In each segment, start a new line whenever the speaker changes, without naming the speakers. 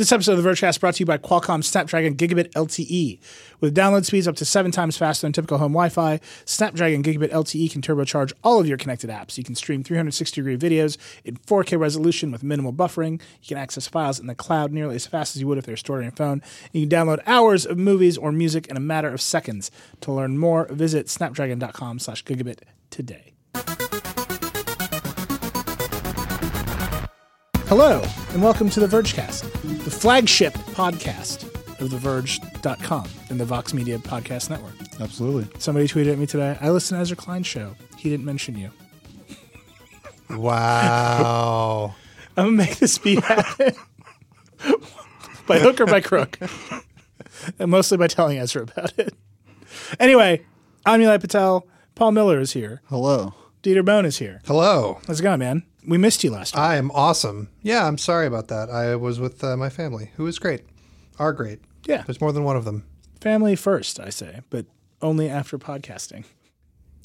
This episode of the Vergecast brought to you by Qualcomm Snapdragon Gigabit LTE. With download speeds up to seven times faster than typical home Wi Fi, Snapdragon Gigabit LTE can turbocharge all of your connected apps. You can stream 360 degree videos in 4K resolution with minimal buffering. You can access files in the cloud nearly as fast as you would if they're stored on your phone. You can download hours of movies or music in a matter of seconds. To learn more, visit snapdragon.com slash gigabit today. Hello, and welcome to the Vergecast, the flagship podcast of TheVerge.com and the Vox Media Podcast Network.
Absolutely.
Somebody tweeted at me today, I listen to Ezra Klein's show. He didn't mention you.
Wow.
I'm going to make this beat happen by hook or by crook. and mostly by telling Ezra about it. Anyway, I'm Nilay Patel. Paul Miller is here.
Hello.
Dieter Bohn is here.
Hello.
How's it going, man? We missed you last week.
I am awesome. Yeah, I'm sorry about that. I was with uh, my family, who is great, are great.
Yeah.
There's more than one of them.
Family first, I say, but only after podcasting.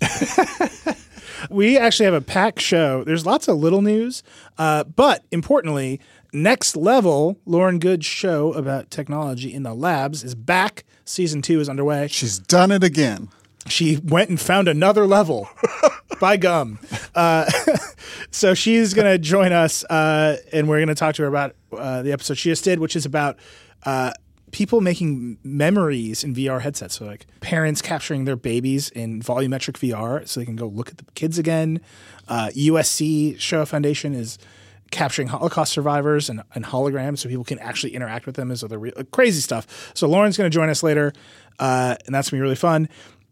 we actually have a packed show. There's lots of little news, uh, but importantly, Next Level, Lauren Goode's show about technology in the labs, is back. Season two is underway.
She's done it again.
She went and found another level. By gum. Uh, so she's going to join us, uh, and we're going to talk to her about uh, the episode she just did, which is about uh, people making memories in VR headsets. So, like parents capturing their babies in volumetric VR so they can go look at the kids again. USC Shoah Foundation is capturing Holocaust survivors and, and, holograms so people can actually interact with them as other re- crazy stuff. So Lauren's going to join us later, uh, and that's going to be really fun.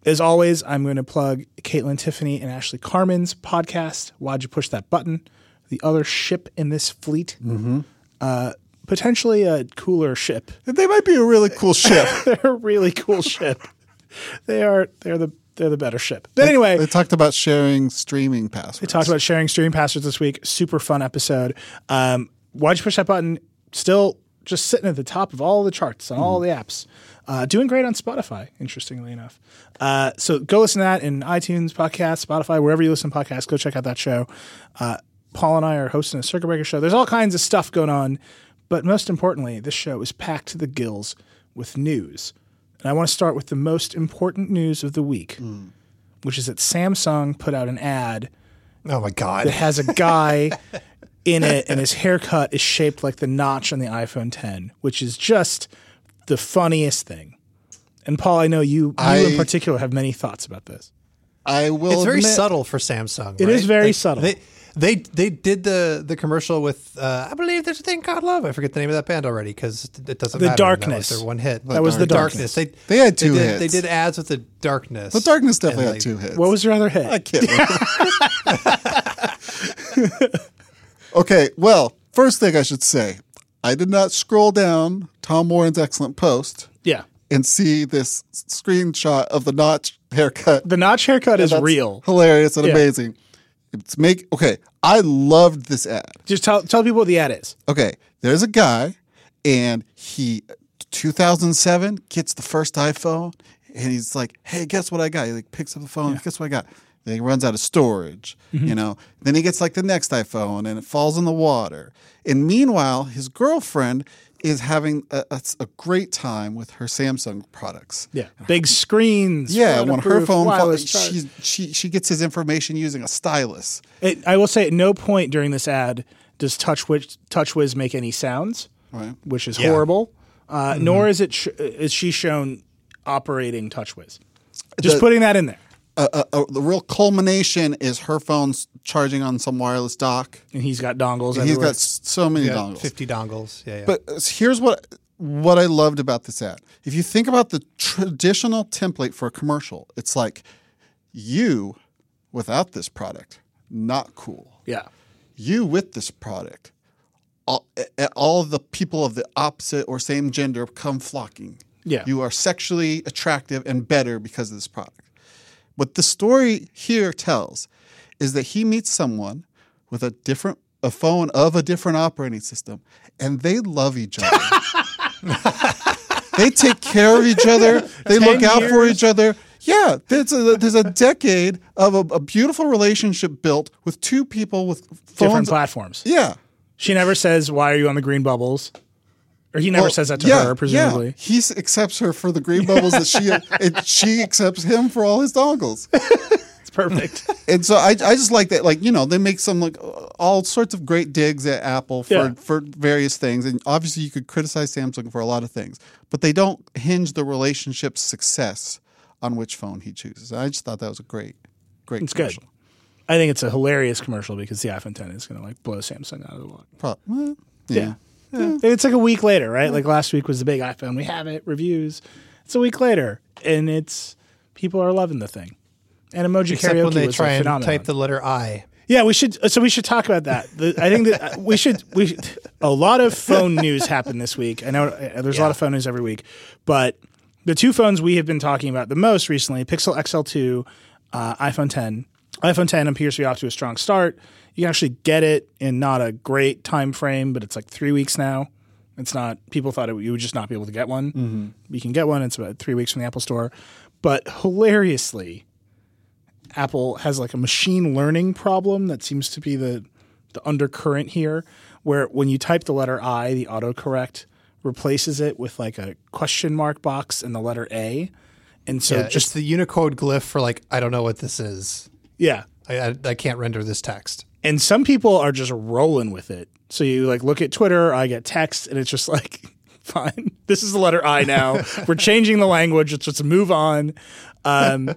As always, I'm going to plug Kaitlyn Tiffany and Ashley Carman's podcast. Why'd you push that button? The other ship in this fleet, mm-hmm. uh, potentially a cooler ship.
They might be a really cool ship.
they're a really cool ship. They are. They're the. They're the better ship. But anyway,
they talked about sharing streaming passwords.
They talked about sharing streaming passwords this week. Super fun episode. Um, why'd you push that button? Still just sitting at the top of all the charts on mm. all the apps. Uh, doing great on Spotify, interestingly enough. Uh, so go listen to that in iTunes, podcast, Spotify, wherever you listen to podcasts. Go check out that show. Uh, Paul and I are hosting a circuit breaker show. There's all kinds of stuff going on, but most importantly, this show is packed to the gills with news. And I want to start with the most important news of the week, mm. which is that Samsung put out an ad.
Oh my god!
That has a guy in it, and his haircut is shaped like the notch on the iPhone 10, which is just the funniest thing. And Paul, I know you, you I, in particular have many thoughts about this.
I will.
It's very
admit,
subtle for Samsung.
It
right?
is very like, subtle.
They, they they did the the commercial with uh, I believe there's a thing called Love. I forget the name of that band already because it doesn't
the
matter.
Darkness.
That was their one hit.
That was the darkness.
They
they had two
they did,
hits.
They did ads with the darkness.
The darkness definitely had two hits.
What was your other hit?
I can't. okay, well, first thing I should say, I did not scroll down Tom Warren's excellent post.
Yeah.
And see this screenshot of the notch haircut.
The notch haircut is real.
Hilarious and yeah. amazing. It's make okay. I loved this ad.
Just tell tell people what the ad is.
Okay, there's a guy, and he 2007 gets the first iPhone, and he's like, "Hey, guess what I got?" He like picks up the phone. Yeah. Guess what I got? Then he runs out of storage. Mm-hmm. You know. Then he gets like the next iPhone, and it falls in the water. And meanwhile, his girlfriend is having a, a, a, great time with her Samsung products.
Yeah, big screens.
Yeah, when her phone falls, she she she gets his information using a stylus.
It, I will say, at no point during this ad does TouchWiz, TouchWiz make any sounds,
right.
which is yeah. horrible. Uh, mm-hmm. Nor is it sh- is she shown operating TouchWiz. Just the, putting that in there
a, a, the real culmination is her phone's charging on some wireless dock,
and he's got dongles.
And he's got so many dongles,
fifty dongles. Yeah, yeah.
But uh, here's what what I loved about this ad. If you think about the traditional template for a commercial, it's like you without this product, not cool.
Yeah.
You with this product, all, all the people of the opposite or same gender come flocking.
Yeah.
You are sexually attractive and better because of this product. What the story here tells is that he meets someone with a different a phone of a different operating system and they love each other. they take care of each other. They look out for each other. Yeah, there's a, there's a decade of a, a, beautiful relationship built with two people with phones.
different platforms.
Yeah.
She never says, "Why are you on the green bubbles?" Or he never
Well,
says that to
yeah,
her, presumably.
Yeah. He accepts her for the green bubbles that she, and she accepts him for all his dongles.
It's perfect.
And so I, I just like that, like you know, they make some like all sorts of great digs at Apple for
Yeah.
for various things, and obviously you could criticize Samsung for a lot of things, but they don't hinge the relationship's success on which phone he chooses. I just thought that was a great, great.
It's good.
commercial.
I think it's a hilarious commercial because the iPhone 10 is going to like blow Samsung out of the water.
Pro- well, yeah.
Yeah. It's like a week later, right? Like last week was the big iPhone. We have it, reviews. It's a week later, and it's people are loving the thing. And emoji
Except
karaoke
when they
was
try
a
and
phenomenon.
type the letter I.
Yeah, we should. So we should talk about that. The, I think that we should. We should, a lot of phone news happened this week. I know uh, there's a lot of phone news every week, but the two phones we have been talking about the most recently: Pixel XL2, uh, iPhone 10. iPhone 10 appears to be off to a strong start. You can actually get it in not a great time frame, but it's like three weeks now. It's not. People thought it, you would just not be able to get one. Mm-hmm. You can get one. It's about three weeks from the Apple Store, but hilariously, Apple has like a machine learning problem that seems to be the the undercurrent here, where when you type the letter I, the autocorrect replaces it with like a question mark box and the letter A, and so
Yeah,
just
just the Unicode glyph for like I don't know what this is.
yeah.
I, I, I can't render this text.
And some people are just rolling with it. So you like look at Twitter, I get text, and it's just like, fine, this is the letter I now. We're changing the language. Let's just move on. Um,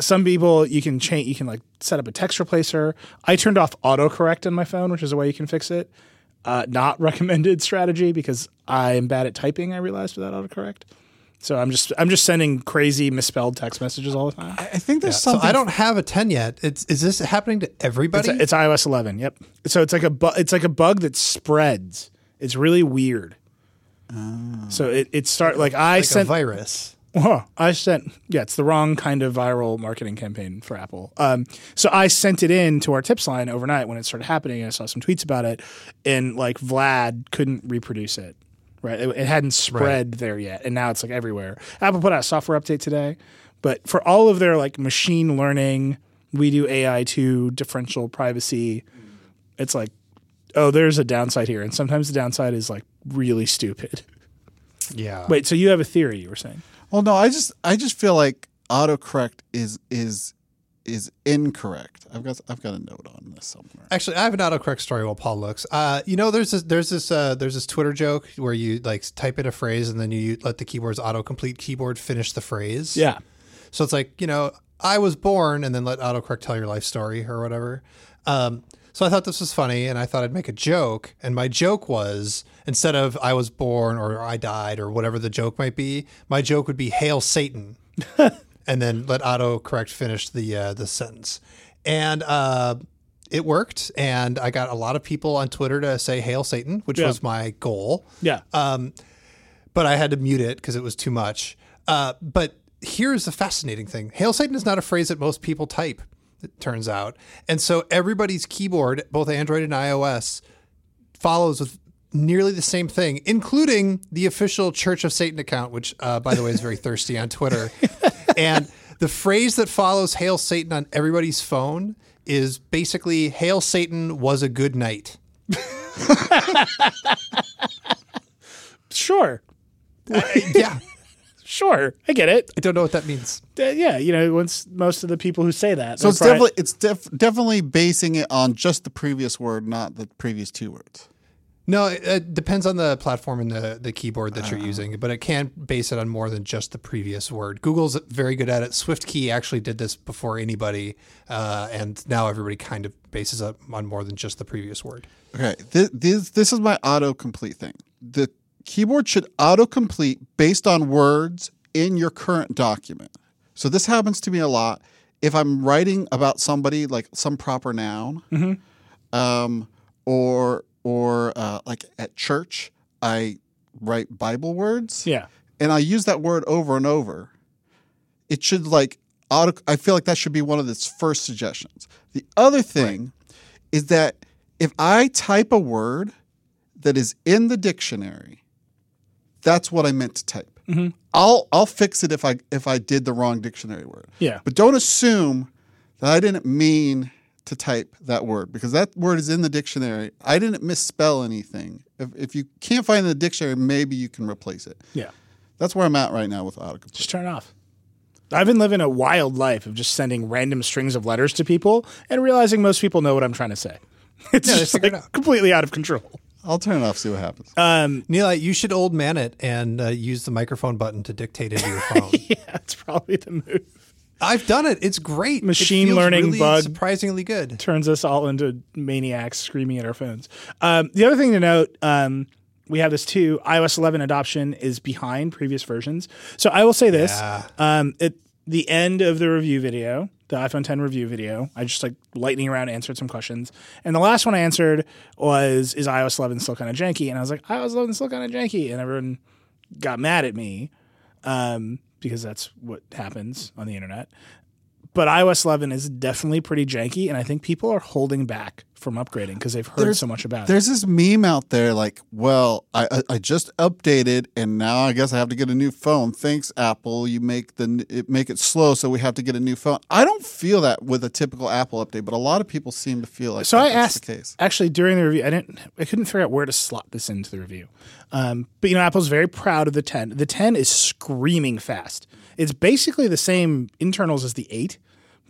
some people you can change. You can like set up a text replacer. I turned off autocorrect on my phone, which is a way you can fix it. Uh, not recommended strategy because I am bad at typing. I realized without autocorrect. So I'm just I'm just sending crazy misspelled text messages all the time.
I think there's
So
something.
I don't have a 10 yet. It's is this happening to everybody?
It's, it's iOS 11. Yep. So it's like a bu- it's like a bug that spreads. It's really weird. So it it start like I
like a
sent
virus.
Huh. I sent yeah, it's the wrong kind of viral marketing campaign for Apple. Um, so I sent it in to our tips line overnight when it started happening. And I saw some tweets about it, and like Vlad couldn't reproduce it. Right, it, it hadn't spread there yet, and now it's like everywhere. Apple put out a software update today, but for all of their like machine learning, we do AI to differential privacy. It's like, oh, there's a downside here, and sometimes the downside is like really stupid.
Yeah.
Wait, so you have a theory? You were saying?
Well, no, I just I just feel like autocorrect is is is incorrect. I've got I've got a note on this somewhere.
Actually, I have an autocorrect story while Paul looks. Uh, you know, there's this, there's this, uh, there's this Twitter joke where you like type in a phrase and then you let the keyboard's autocomplete keyboard finish the phrase.
Yeah.
So it's like, you know, I was born and then let autocorrect tell your life story or whatever. Um, so I thought this was funny and I thought I'd make a joke. And my joke was instead of I was born or I died or whatever the joke might be, my joke would be Hail Satan. and then let autocorrect finish the uh, the sentence. And uh, it worked. And I got a lot of people on Twitter to say Hail Satan, which
Yeah.
was my goal
Yeah.
but I had to mute it because it was too much. Uh, but here's the fascinating thing Hail Satan is not a phrase that most people type, it turns out. And so everybody's keyboard, both Android and iOS, follows with nearly the same thing, including the official Church of Satan account, which, uh, by the way, is very thirsty on Twitter. and the phrase that follows Hail Satan on everybody's phone is basically Hail Satan was a good night.
Sure.
yeah.
Sure. I get it.
I don't know what that means.
Uh, yeah, you know, once most of the people who say that.
So it's
probably-
definitely it's def- definitely basing it on just the previous word, not the previous two words.
No, it, it depends on the platform and the, the keyboard that you're using, but it can base it on more than just the previous word. Google's very good at it. SwiftKey actually did this before anybody, uh, and now everybody kind of bases it on more than just the previous word.
Okay, this this, this is my autocomplete thing. The keyboard should autocomplete based on words in your current document. So this happens to me a lot. If I'm writing about somebody, like some proper noun, um, or or uh, like at church, I write Bible words.
Yeah.
and I use that word over and over, it should like auto. I feel like that should be one of its first suggestions. The other thing is that if I type a word that is in the dictionary, that's what I meant to type. I'll I'll fix it if I if I did the wrong dictionary word.
Yeah.
But don't assume that I didn't mean to type that word because that word is in the dictionary. I didn't misspell anything If, if you can't find the dictionary, maybe you can replace it.
Yeah.
That's where I'm at right now with autocomplete.
Just turn it off. I've been living a wild life of just sending random strings of letters to people and realizing most people know what I'm trying to say. It's
Yeah,
just
figure it out.
completely out of control.
I'll turn it off, see what happens.
Neil, you should old man it and uh, use the microphone button to dictate into your phone.
Yeah, it's probably the move.
I've done it. It's great. It
Machine
feels
learning
really
bug.
surprisingly good.
Turns us all into maniacs screaming at our phones. Um, the other thing to note, um, we have this too. iOS 11 adoption is behind previous versions. So I will say this:
Yeah.
um, at the end of the review video, the iPhone 10 review video, I just like lightning around answered some questions, and the last one I answered was, "Is iOS 11 still kind of janky?" And I was like, "iOS 11 is still kind of janky," and everyone got mad at me um, because that's what happens on the internet. But iOS 11 is definitely pretty janky, and I think people are holding back from upgrading because they've heard
There's-
so much about it.
There's this meme out there like, well, I, I I just updated and now I guess I have to get a new phone. Thanks, Apple. You make the it make it slow, so we have to get a new phone. I don't feel that with a typical Apple update, but a lot of people seem to feel like
So I asked
the case.
actually during the review. I didn't. I couldn't figure out where to slot this into the review. Um, but you know, Apple's very proud of the 10. The 10 is screaming fast. It's basically the same internals as the 8,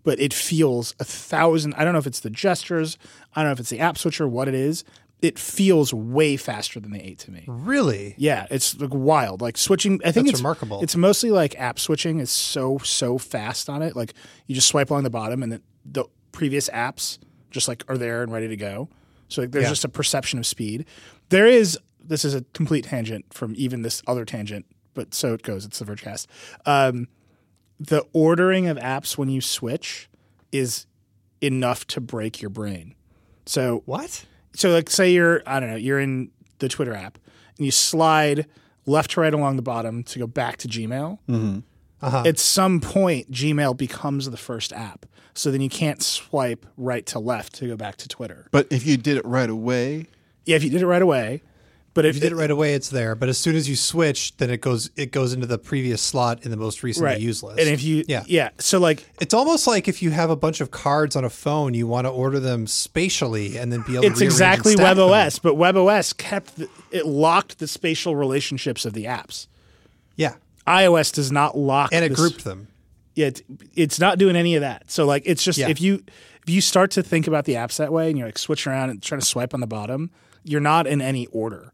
but it feels a thousand. I don't know if it's the gestures. I don't know if it's the app switcher. What it is. It feels way faster than the 8 to me.
Really?
Yeah, it's like wild. Like switching. I think
That's
it's
remarkable.
It's mostly like app switching is so so fast on it. Like you just swipe along the bottom, and then the previous apps just like are there and ready to go. So like, there's
Yeah.
just a perception of speed. There is. This is a complete tangent from even this other tangent, but so it goes. It's the Vergecast. Um, the ordering of apps when you switch is enough to break your brain. So
What?
so like say you're I don't know you're in the Twitter app and you slide left to right along the bottom to go back to Gmail.
Uh-huh.
At some point, Gmail becomes the first app, so then you can't swipe right to left to go back to Twitter.
But if you did it right away,
Yeah, if you did it right away, but if
If you did it right away, it's there. But as soon as you switch, then it goes it goes into the previous slot in the most recently
right,
used list.
and if you
yeah.
yeah, so like
It's almost like if you have a bunch of cards on a phone, you want to order them spatially and then be able
it's
to
exactly. WebOS, but WebOS kept the, it locked the spatial relationships of the apps.
Yeah.
iOS does not lock
And it
this-
grouped them.
yeah, it's, it's not doing any of that. So like it's just
Yeah.
if you if you start to think about the apps that way and you're like switching around and trying to swipe on the bottom, you're not in any order.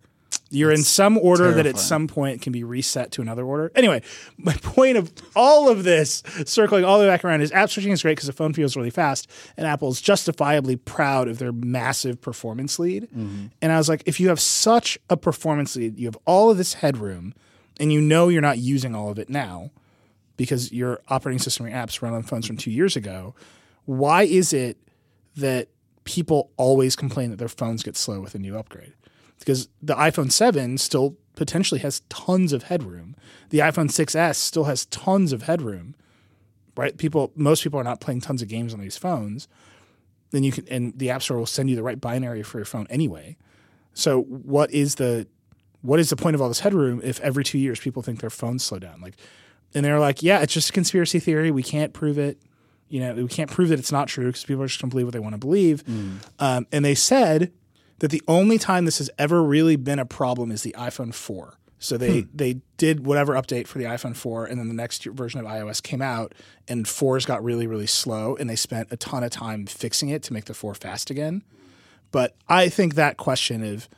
You're in some order that at some point can be reset to another order. Anyway, my point of all of this circling all the way back around is app switching is great because the phone feels really fast, and Apple's justifiably proud of their massive performance lead. Mm-hmm. And I was like, if you have such a performance lead, you have all of this headroom, and you know you're not using all of it now, because your operating system or apps run on phones from two years ago, why is it that people always complain that their phones get slow with a new upgrade? Because the iPhone 7 still potentially has tons of headroom. The iPhone 6S still has tons of headroom. Right? People most people are not playing tons of games on these phones. Then you can and the App Store will send you the right binary for your phone anyway. So what is the what is the point of all this headroom if every two years people think their phones slow down? Like and they're like, yeah, it's just a conspiracy theory. We can't prove it. You know, we can't prove that it's not true because people are just going to believe what they want to believe. Um, and they said that the only time this has ever really been a problem is the iPhone 4. So they hmm. they did whatever update for the iPhone 4, and then the next version of iOS came out, and 4s got really really slow, and they spent a ton of time fixing it to make the 4 fast again. But I think that question of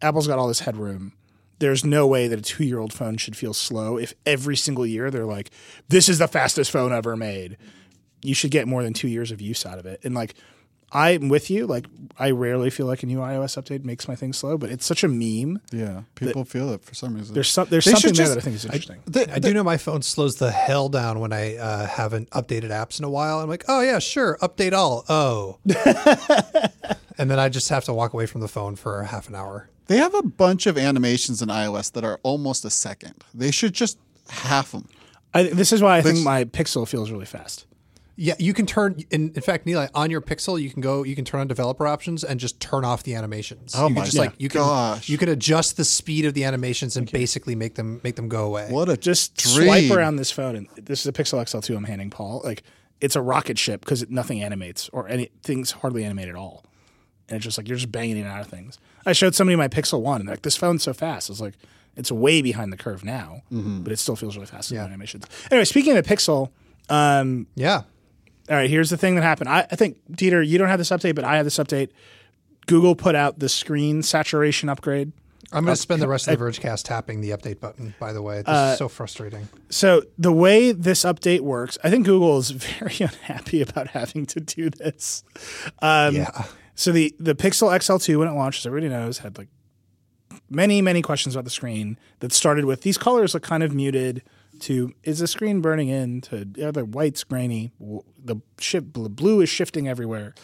Apple's got all this headroom. There's no way that a two year old phone should feel slow if every single year they're like, this is the fastest phone ever made. You should get more than two years of use out of it. And like, I'm with you. Like, I rarely feel like a new iOS update makes my thing slow, but it's such a meme.
yeah, people feel it for some reason.
There's some, there's
They
something
should
there
just-
that I think is interesting.
The-
I do know my phone slows the hell down when I uh, haven't updated apps in a while. I'm like, oh yeah, sure, update all. Oh, and then I just have to walk away from the phone for half an hour.
They have a bunch of animations in iOS that are almost a second. They should just half them.
I, this is why I think
Let's-
my Pixel feels really fast.
Yeah, you can turn. In, in fact, Neil, on your Pixel, you can go. You can turn on developer options and just turn off the animations.
Oh
you
my
can just like you can
gosh.
you can adjust the speed of the animations and basically make them make them go away.
What a
Just
dream.
swipe around this phone, and this is a Pixel XL2 I'm handing Paul. Like, it's a rocket ship because nothing animates or anything's hardly animate at all. and it's just like you're just banging it out of things. I showed somebody my Pixel One, and they're like, "This phone's so fast." I was like, "It's way behind the curve now, but it still feels really fast." Yeah. Animations. Anyway, speaking of the Pixel, um,
Yeah.
All right, here's the thing that happened. I, I think Dieter, you don't have this update, but I have this update. Google put out the screen saturation upgrade.
I'm going to spend the rest of the Vergecast tapping the update button, by the way. This is so frustrating.
So the way this update works, I think Google is very unhappy about having to do this. Um,
Yeah.
So the the Pixel XL2 when it launched, as everybody knows, had like many many questions about the screen that started with these colors look kind of muted. To is the screen burning in? To are the whites grainy? The ship blue is shifting everywhere.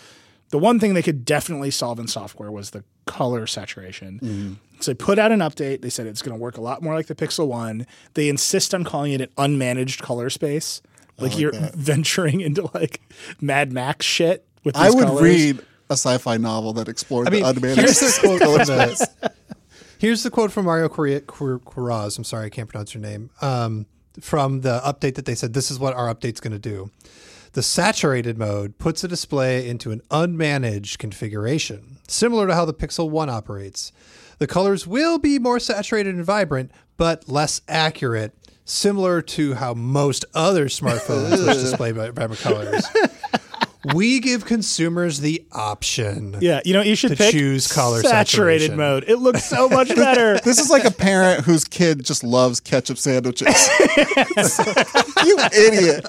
The one thing they could definitely solve in software was the color saturation. So they put out an update. They said it's going to work a lot more like the Pixel One. They insist on calling it an unmanaged color space, like, you're venturing into like Mad Max shit with these
I would
colors.
read a sci-fi novel that explored
I mean,
the unmanaged
here's the quote
color
from
space.
Here's the quote from Mario Quir- Quir- Quiraz. I'm sorry, I can't pronounce your name. Um, from the update that they said, this is what our update's going to do. The saturated mode puts a display into an unmanaged configuration, similar to how the Pixel 1 operates. The colors will be more saturated and vibrant, but less accurate, similar to how most other smartphones display vibrant colors. We give consumers the option.
Yeah, you know you should
To
pick
choose color
saturated
saturation.
mode. It looks so much better.
This is like a parent whose kid just loves ketchup sandwiches. you idiot!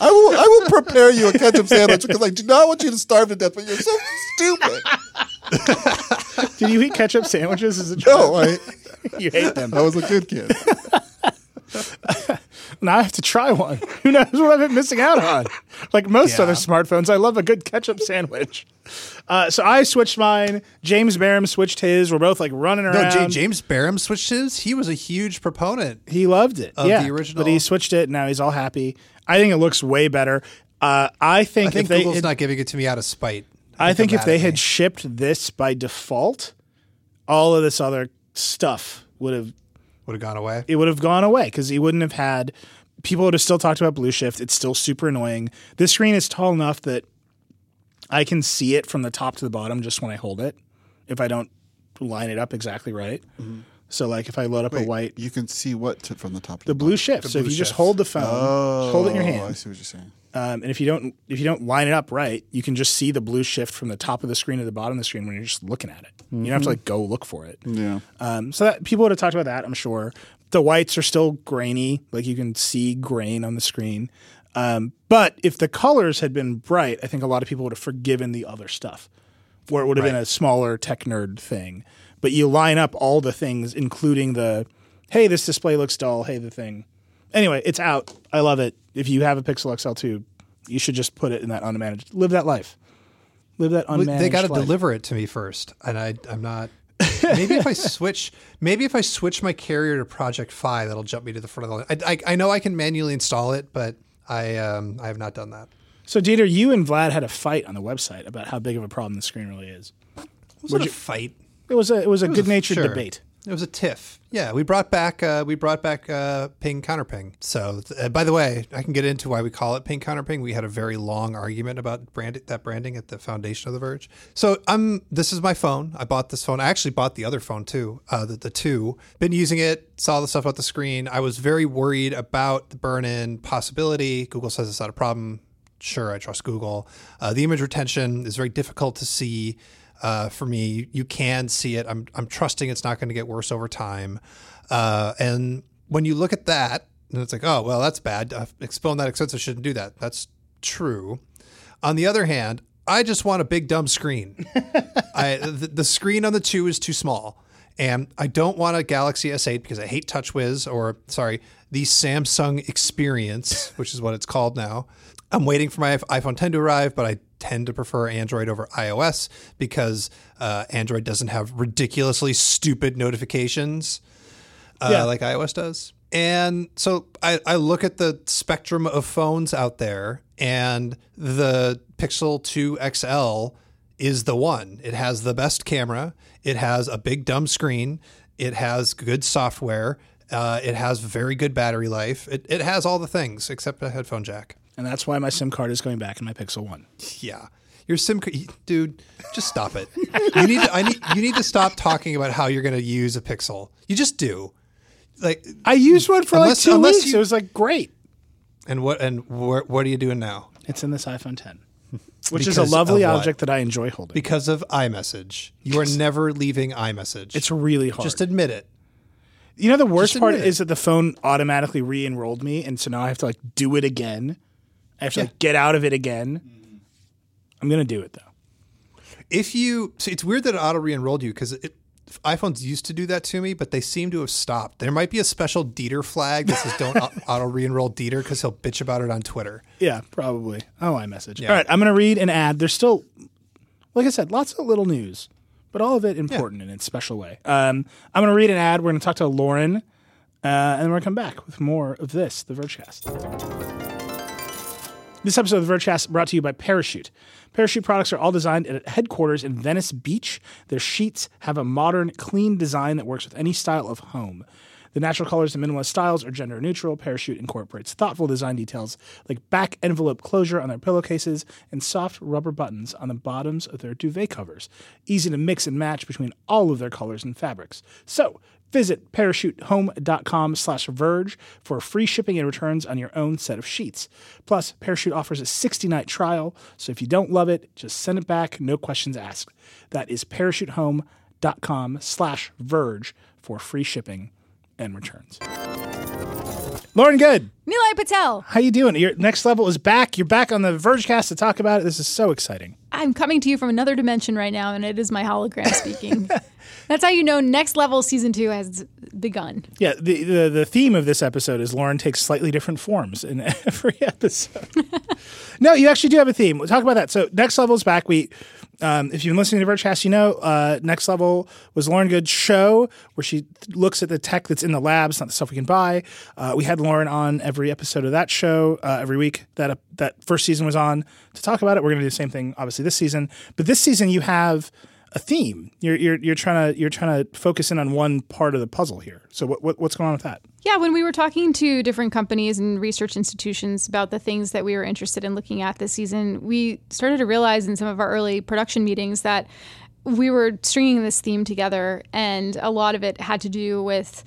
I will, I will prepare you a ketchup sandwich because I do not want you to starve to death, but you're so stupid.
Did you eat ketchup sandwiches as a child?
No, I,
You hate them.
I was a good kid.
Now I have to try one. Who knows what I've been missing out on? Like most
Yeah.
other smartphones, I love a good ketchup sandwich. Uh, so I switched mine. James Bareham switched his. We're both like running
No,
around.
J- James Bareham switched his. He was a huge proponent.
He loved it. Yeah,
the original.
but he switched it. Now he's all happy. I think it looks way better. Uh, I think,
I think
if they,
Google's not giving it to me out of spite.
I think
they're
if they had
me.
shipped this by default, all of this other stuff would have
would have gone away.
it would have gone away because he wouldn't have had people would have still talked about blue shift it's still super annoying this screen is tall enough that i can see it from the top to the bottom just when i hold it if i don't line it up exactly right so like if i load up a white
You can see what to, from the top. To
the blue shift so if
blue
you just hold the phone
Oh,
hold it in your hand.
I
hand
see what you're saying.
um, and if you don't if you don't line it up right you can just see the blue shift from the top of the screen to the bottom of the screen when you're just looking at it you don't have to like go look for it
Yeah.
um, so that people would have talked about that, I'm sure. The whites are still grainy, like you can see grain on the screen. Um, but if the colors had been bright, I think a lot of people would have forgiven the other stuff, where it would have been a smaller tech nerd thing. But you line up all the things, including the, hey, this display looks dull. Hey, the thing. Anyway, it's out. I love it. If you have a Pixel XL2, you should just put it in that unmanaged. Live that life. Live that unmanaged.
they got to deliver it to me first, and I, I'm not. Maybe if I switch, maybe if I switch my carrier to Project Fi, that'll jump me to the front of the line. I, I, I know I can manually install it, but I, um, I have not done that.
So, Dieter, you and Vlad had a fight on the website about how big of a problem the screen really is.
Was it a fight?
It was a it was a good natured
Sure.
debate.
It was a tiff. Yeah, we brought back uh, we brought back uh, ping counterping. So, uh, by the way, I can get into why we call it ping counterping. We had a very long argument about brand that branding at the foundation of the Verge. So, I'm this is my phone. I bought this phone. I actually bought the other phone too, uh, the the two. Been using it. Saw the stuff about the screen. I was very worried about the burn-in possibility. Google says it's not a problem. Sure, I trust Google. Uh, the image retention is very difficult to see uh, for me. You can see it. I'm, I'm trusting it's not going to get worse over time. Uh, and when you look at that, and it's like, oh, well, that's bad. Uh, phone that expensive shouldn't do that. That's true. On the other hand, I just want a big dumb screen. I, the, the screen on the two is too small. And I don't want a Galaxy S8 because I hate TouchWiz or, sorry, the Samsung Experience, which is what it's called now. I'm waiting for my iPhone 10 to arrive, but I tend to prefer Android over iOS because uh, Android doesn't have ridiculously stupid notifications uh,
Yeah.
like iOS does. And so I, I look at the spectrum of phones out there, and the Pixel 2 XL is the one. It has the best camera, it has a big dumb screen, it has good software, uh, it has very good battery life, it, it has all the things except a headphone jack.
And that's why my SIM card is going back in my Pixel 1.
Yeah. Your SIM card, dude, just stop it. You need to, I need you need to stop talking about how you're going to use a Pixel. You just do. Like
I used one for
Unless-
like two weeks.
you-
it was like great.
and what and wh- what are you doing now?
It's in this iPhone 10, which is a lovely object that I enjoy holding.
Because of iMessage. You are never leaving iMessage.
it's really hard.
just admit it.
you know, the worst part is that the phone automatically re-enrolled me, and so now I have to like do it again. I have to
Yeah.
like get out of it again. I'm gonna do it though.
If you, see, it's weird that it auto re-enrolled you because iPhones used to do that to me, but they seem to have stopped. There might be a special Dieter flag that says "Don't auto re-enroll Dieter" because he'll bitch about it on Twitter.
Yeah, probably. Oh, iMessage.
Yeah.
All right, I'm going to read an ad. There's still, like I said, lots of little news, but all of it important in its special way. Um, I'm going to read an ad. We're going to talk to Lauren, uh, and then we're going to come back with more of this, the Vergecast. This episode of the Vergecast brought to you by Parachute. Parachute products are all designed at headquarters in Venice Beach. Their sheets have a modern, clean design that works with any style of home. The natural colors and minimalist styles are gender neutral. Parachute incorporates thoughtful design details like back envelope closure on their pillowcases and soft rubber buttons on the bottoms of their duvet covers. Easy to mix and match between all of their colors and fabrics. So, Visit parachutehome.com slash verge for free shipping and returns on your own set of sheets. Plus, Parachute offers a 60-night trial, so if you don't love it, just send it back, no questions asked. That is parachutehome.com slash verge for free shipping and returns. Lauren Goode,
Nilay Patel.
how you doing? Your next level is back. You're back on the Vergecast to talk about it. This is so exciting.
I'm coming to you from another dimension right now, and it is my hologram speaking. That's how you know Next Level Season 2 has begun.
Yeah, the, the the theme of this episode is Lauren takes slightly different forms in every episode. no, you actually do have a theme. We'll talk about that. So next level is back. We, um, if you've been listening to Vergecast, you know uh, next level was Lauren Goode's show where she looks at the tech that's in the labs, not the stuff we can buy. Uh, we had Lauren on every episode of that show uh, every week that uh, that first season was on to talk about it. We're going to do the same thing, obviously, this season. But this season, you have a theme. You're you're you're trying to you're trying to focus in on one part of the puzzle here. So what, what what's going on with that?
Yeah, when we were talking to different companies and research institutions about the things that we were interested in looking at this season, we started to realize in some of our early production meetings that we were stringing this theme together, and a lot of it had to do with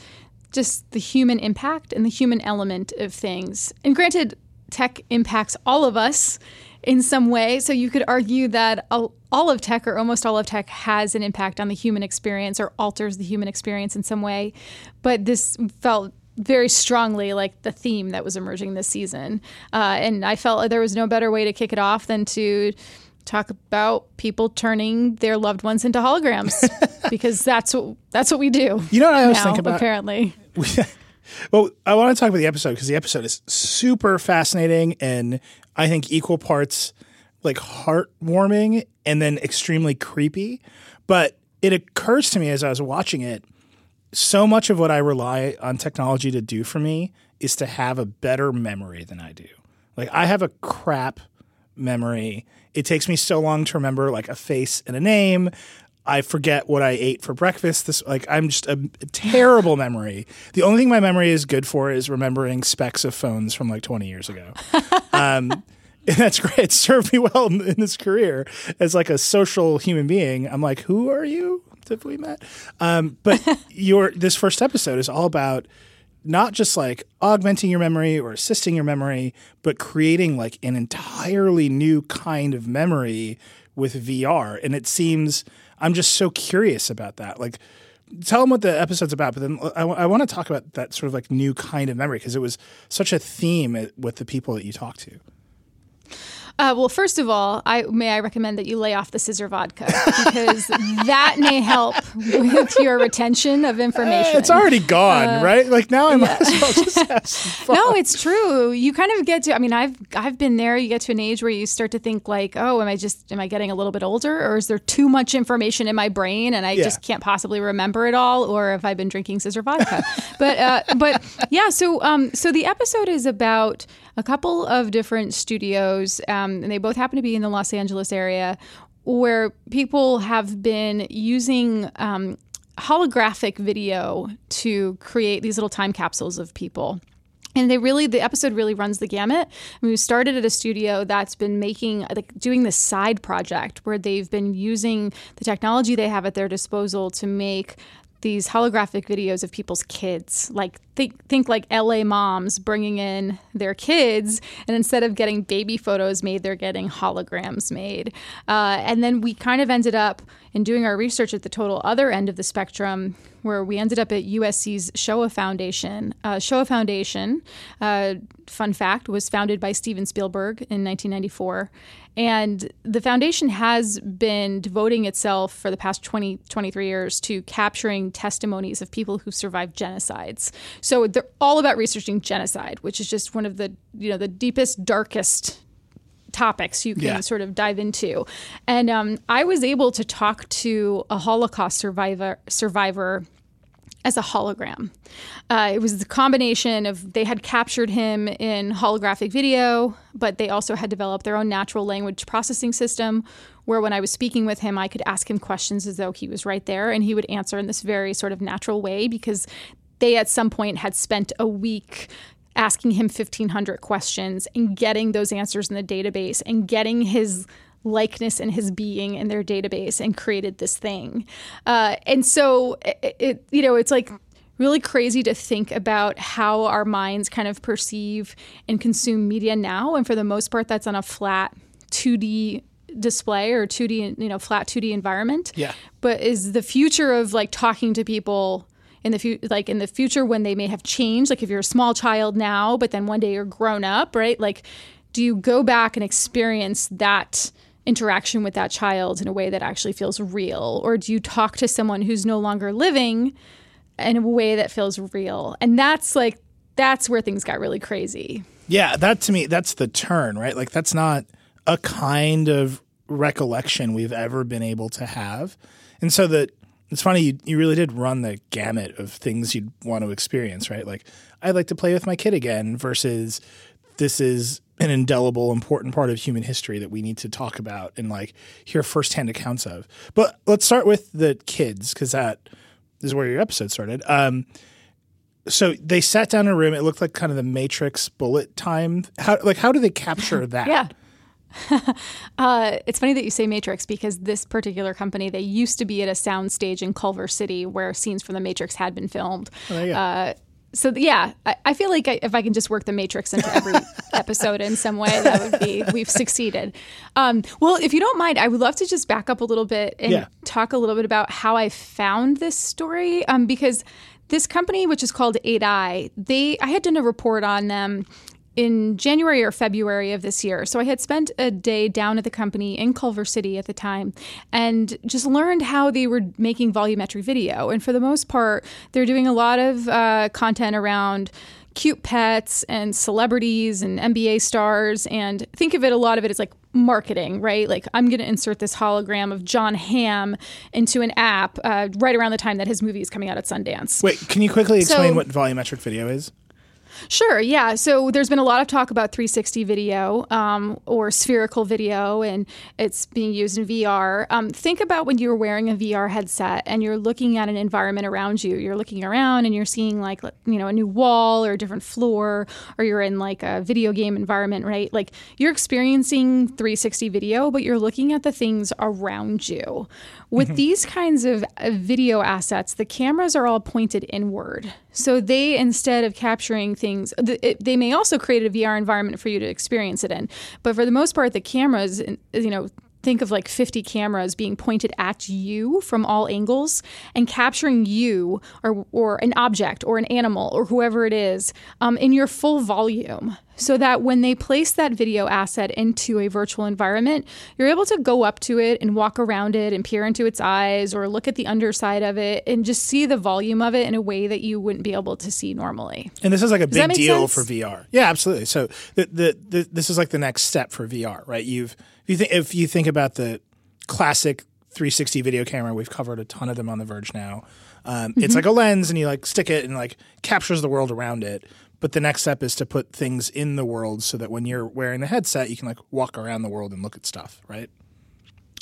just the human impact and the human element of things. And granted, tech impacts all of us in some way. So you could argue that all of tech or almost all of tech has an impact on the human experience or alters the human experience in some way. But this felt very strongly like the theme that was emerging this season. Uh, and I felt like there was no better way to kick it off than to talk about people turning their loved ones into holograms because that's what that's what we do.
You know what I always
now,
think about?
apparently.
Well, I want to talk about the episode because the episode is super fascinating and I think equal parts like heartwarming and then extremely creepy. But it occurs to me as I was watching it, so much of what I rely on technology to do for me is to have a better memory than I do. Like I have a crap memory. It takes me so long to remember like a face and a name. I forget what I ate for breakfast. This like I'm just a, a terrible memory. The only thing my memory is good for is remembering specs of phones from like 20 years ago. um, and that's great. It served me well in, in this career as like a social human being. I'm like, who are you? Have we met? Um, but your this first episode is all about not just like augmenting your memory or assisting your memory, but creating like an entirely new kind of memory with VR. And it seems I'm just so curious about that. Like, tell them what the episode's about, but then I, I want to talk about that sort of like new kind of memory because it was such a theme eh, with the people that you talk to.
Uh, well, first of all, I may I recommend that you lay off the scissor vodka because that may help with your retention of information.
It's already gone, right? Like now I might as well just have some fun.
no, it's true. You kind of get to. I mean, I've I've been there. You get to an age where you start to think like, oh, am I just am I getting a little bit older, or is there too much information in my brain and I
Yeah.
just can't possibly remember it all, or have I been drinking scissor vodka? but uh, but yeah. So um so the episode is about a couple of different studios, um, and they both happen to be in the Los Angeles area, where people have been using. Um, holographic video to create these little time capsules of people and they really the episode really runs the gamut I mean, we started at a studio that's been making like doing this side project where they've been using the technology they have at their disposal to make these holographic videos of people's kids like think think like LA moms bringing in their kids and instead of getting baby photos made they're getting holograms made. Uh, and then we kind of ended up in doing our research at the total other end of the spectrum where we ended up at USC's Shoah Foundation. Uh, Shoah Foundation, uh, fun fact, was founded by Steven Spielberg in 1994. And the foundation has been devoting itself for the past 20, 23 years to capturing testimonies of people who survived genocides. So they're all about researching genocide, which is just one of the, you know, the deepest, darkest topics you can
Yeah.
sort of dive into. And um, I was able to talk to a Holocaust survivor survivor as a hologram. Uh, it was the combination of they had captured him in holographic video, but they also had developed their own natural language processing system where when I was speaking with him, I could ask him questions as though he was right there and he would answer in this very sort of natural way because they at some point had spent a week asking him 1500 questions and getting those answers in the database and getting his likeness and his being in their database and created this thing. Uh, and so it, it you know it's like really crazy to think about how our minds kind of perceive and consume media now. And for the most part that's on a flat 2d display or 2d you know flat 2d environment.
Yeah.
but is the future of like talking to people in the future like in the future when they may have changed like if you're a small child now but then one day you're grown up right like do you go back and experience that interaction with that child in a way that actually feels real or do you talk to someone who's no longer living in a way that feels real and that's like that's where things got really crazy
Yeah, that to me, that's the turn, right? Like that's not a kind of recollection we've ever been able to have. And so that it's funny, you, you really did run the gamut of things you'd want to experience, right? Like I'd like to play with my kid again versus this is an indelible, important part of human history that we need to talk about and like hear firsthand accounts of. But let's start with the kids because that is where your episode started. Um, so they sat down in a room. It looked like kind of the Matrix bullet time. How like how do they capture that?
Yeah. uh, it's funny that you say Matrix because this particular company, they used to be at a sound stage in Culver City where scenes from the Matrix had been filmed.
go.
Uh, so yeah, I, I feel like I, if I can just work the Matrix into every episode in some way, that would be we've succeeded. Um, well, if you don't mind, I would love to just back up a little bit and
Yeah.
talk a little bit about how I found this story um, because this company, which is called 8i, they I had done a report on them in January or February of this year. So I had spent a day down at the company in Culver City at the time and just learned how they were making volumetric video. And for the most part, they're doing a lot of uh, content around cute pets and celebrities and NBA stars. And think of it, a lot of it is like marketing, right? Like I'm going to insert this hologram of Jon Hamm into an app uh, right around the time that his movie is coming out at Sundance.
Wait, can you quickly explain
So-
what volumetric video is?
Sure, yeah. So there's been a lot of talk about 360 video um, or spherical video, and it's being used in VR. Um, think about when you're wearing a VR headset and you're looking at an environment around you. You're looking around and you're seeing like you know a new wall or a different floor, or you're in like a video game environment, right? Like you're experiencing 360 video, but you're looking at the things around you. With these kinds of uh, video assets, the cameras are all pointed inward. So they, instead of capturing things, they may also create a VR environment for you to experience it in. But for the most part, the cameras, you know, think of like 50 cameras being pointed at you from all angles and capturing you or, or an object or an animal or whoever it is um, in your full volume so that when they place that video asset into a virtual environment you're able to go up to it and walk around it and peer into its eyes or look at the underside of it and just see the volume of it in a way that you wouldn't be able to see normally
And this is like a
that
big deal
sense?
for VR. Yeah, absolutely. So the, the, the this is like the next step for VR, right? You've you think if you think about the classic 360 video camera, we've covered a ton of them on the Verge now. Um,
Mm-hmm.
It's like a lens, and you like stick it and like captures the world around it. But the next step is to put things in the world so that when you're wearing the headset, you can like walk around the world and look at stuff, right?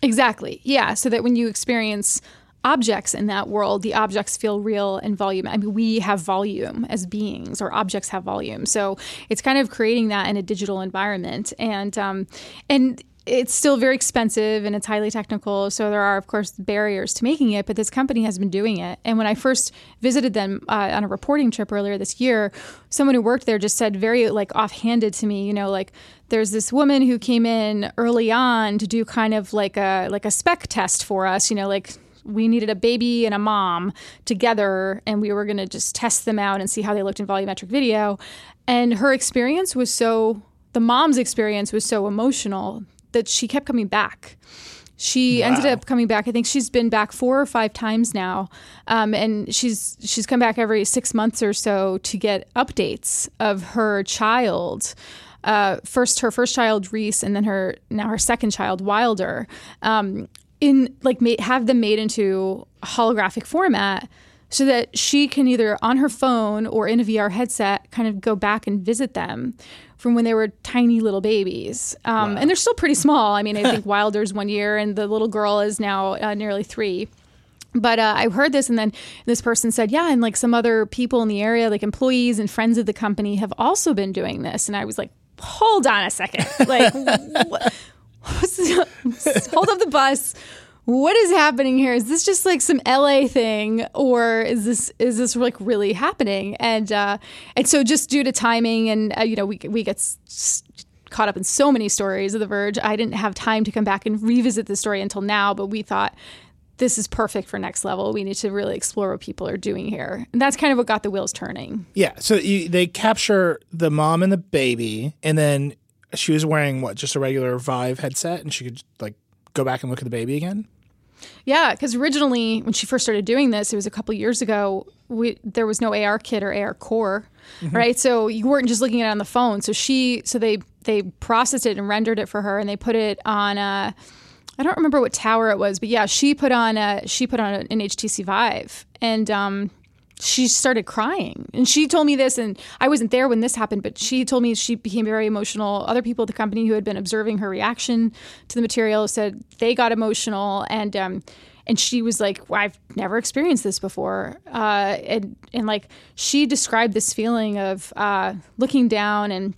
Exactly. Yeah. So that when you experience objects in that world, the objects feel real and volume. I mean, we have volume as beings, or objects have volume. So it's kind of creating that in a digital environment, and um, and it's still very expensive and it's highly technical. So there are, of course, barriers to making it. But this company has been doing it. And when I first visited them uh, on a reporting trip earlier this year, someone who worked there just said very like offhanded to me, you know, like there's this woman who came in early on to do kind of like a like a spec test for us, you know, like we needed a baby and a mom together and we were going to just test them out and see how they looked in volumetric video and her experience was so the mom's experience was so emotional that she kept coming back she wow. ended up coming back. I think she's been back four or five times now, um, and she's she's come back every six months or so to get updates of her child. Uh, first, her first child Reese, and then her now her second child Wilder. Um, in like ma- have them made into holographic format so that she can either on her phone or in a VR headset kind of go back and visit them from when they were tiny little babies. Um, wow. And they're still pretty small. I mean, I think Wilder's one year and the little girl is now uh, nearly three. But uh, I heard this, and then this person said, Yeah, and like some other people in the area, like employees and friends of the company, have also been doing this. And I was like, Hold on a second. Like, hold up the bus. What is happening here? Is this just like some LA thing, or is this is this like really happening? And uh, and so just due to timing, and uh, you know, we we get. Caught up in so many stories of The Verge. I didn't have time to come back and revisit the story until now, but we thought this is perfect for next level. We need to really explore what people are doing here. And that's kind of what got the wheels turning.
Yeah. So you, they capture the mom and the baby, and then she was wearing what just a regular Vive headset, and she could like go back and look at the baby again.
Yeah, because originally when she first started doing this, it was a couple years ago. We, there was no ARKit or ARCore, mm-hmm. right? So you weren't just looking at it on the phone. So she, so they they processed it and rendered it for her, and they put it on a. I don't remember what tower it was, but yeah, she put on a she put on an HTC Vive, and um, she started crying. And she told me this, and I wasn't there when this happened, but she told me she became very emotional. Other people at the company who had been observing her reaction to the material said they got emotional. And, um, and she was like, well, I've never experienced this before. Uh, and, and like, she described this feeling of uh, looking down and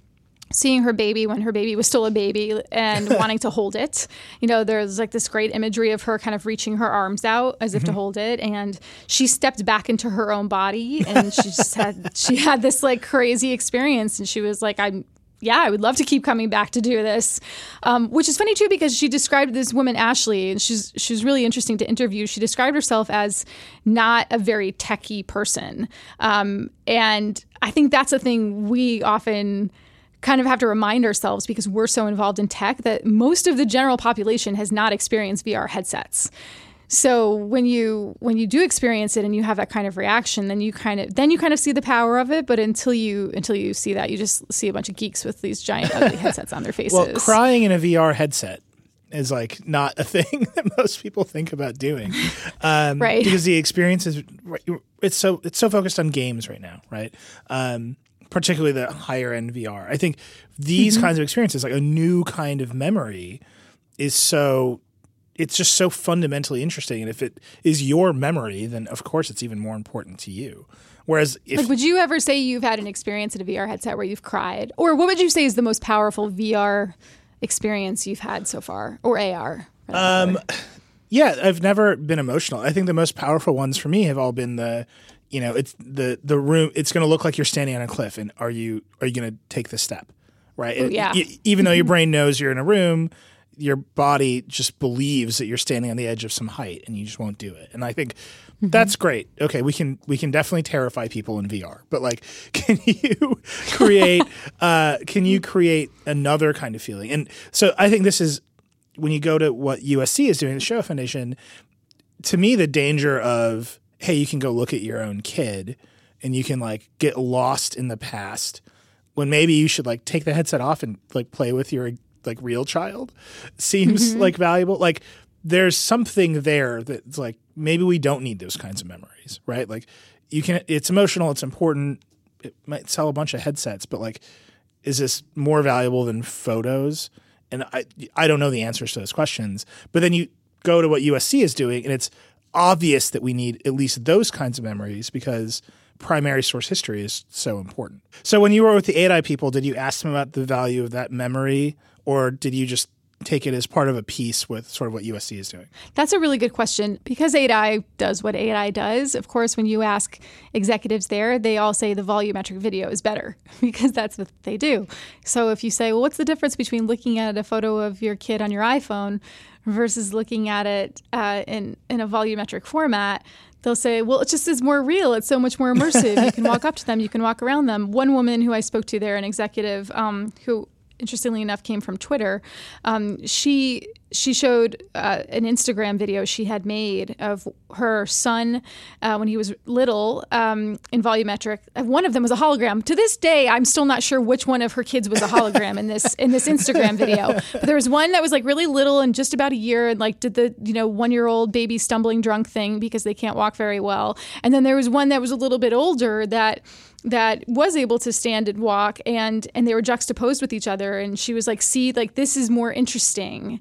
seeing her baby when her baby was still a baby and wanting to hold it. You know, there's like this great imagery of her kind of reaching her arms out as if mm-hmm. to hold it and she stepped back into her own body and she just had she had this like crazy experience and she was like I'm yeah, I would love to keep coming back to do this. Um, which is funny too because she described this woman Ashley, and she's she's really interesting to interview. She described herself as not a very techie person, um, and I think that's a thing we often kind of have to remind ourselves because we're so involved in tech that most of the general population has not experienced VR headsets. So when you when you do experience it and you have that kind of reaction, then you kind of then you kind of see the power of it. But until you until you see that, you just see a bunch of geeks with these giant ugly headsets on their faces.
Well, crying in a VR headset is like not a thing that most people think about doing, um,
right?
Because the experience is it's so it's so focused on games right now, right? Um, particularly the higher end VR. I think these mm-hmm. kinds of experiences, like a new kind of memory, is so it's just so fundamentally interesting. And if it is your memory, then of course it's even more important to you. Whereas, if,
like, would you ever say you've had an experience at a VR headset where you've cried, or what would you say is the most powerful VR experience you've had so far, or AR?
Um, yeah, I've never been emotional. I think the most powerful ones for me have all been the you know, it's the the room. It's going to look like you're standing on a cliff, and are you are you going to take the step, right?
Ooh, yeah.
It, even though your brain knows you're in a room, your body just believes that you're standing on the edge of some height, and you just won't do it. And I think mm-hmm. that's great. Okay, we can we can definitely terrify people in VR, but like, can you create uh, can you create another kind of feeling? And so I think this is when you go to what USC is doing, the Shoah Foundation. To me, the danger of hey, you can go look at your own kid and you can like get lost in the past when maybe you should like take the headset off and like play with your like real child seems mm-hmm. like valuable. Like there's something there that's like maybe we don't need those kinds of memories, right? Like you can it's emotional, it's important. It might sell a bunch of headsets, but like is this more valuable than photos? And I I don't know the answers to those questions. But then you go to what USC is doing and it's obvious that we need at least those kinds of memories because primary source history is so important. So when you were with the 8i people, did you ask them about the value of that memory or did you just take it as part of a piece with sort of what USC is doing?
That's a really good question. Because 8i does what 8i does, of course, when you ask executives there, they all say the volumetric video is better because that's what they do. So if you say, well, what's the difference between looking at a photo of your kid on your iPhone versus looking at it uh, in, in a volumetric format? they'll say, well, it just is more real. It's so much more immersive. you can walk up to them, you can walk around them. One woman who I spoke to there, an executive um, who interestingly enough came from Twitter. Um, she she showed uh, an Instagram video she had made of her son uh, when he was little um, in volumetric. Uh, one of them was a hologram. To this day, I'm still not sure which one of her kids was a hologram in this in this Instagram video. But there was one that was like really little and just about a year and like did the you know one year old baby stumbling drunk thing because they can't walk very well. And then there was one that was a little bit older that that was able to stand and walk and and they were juxtaposed with each other and she was like see like this is more interesting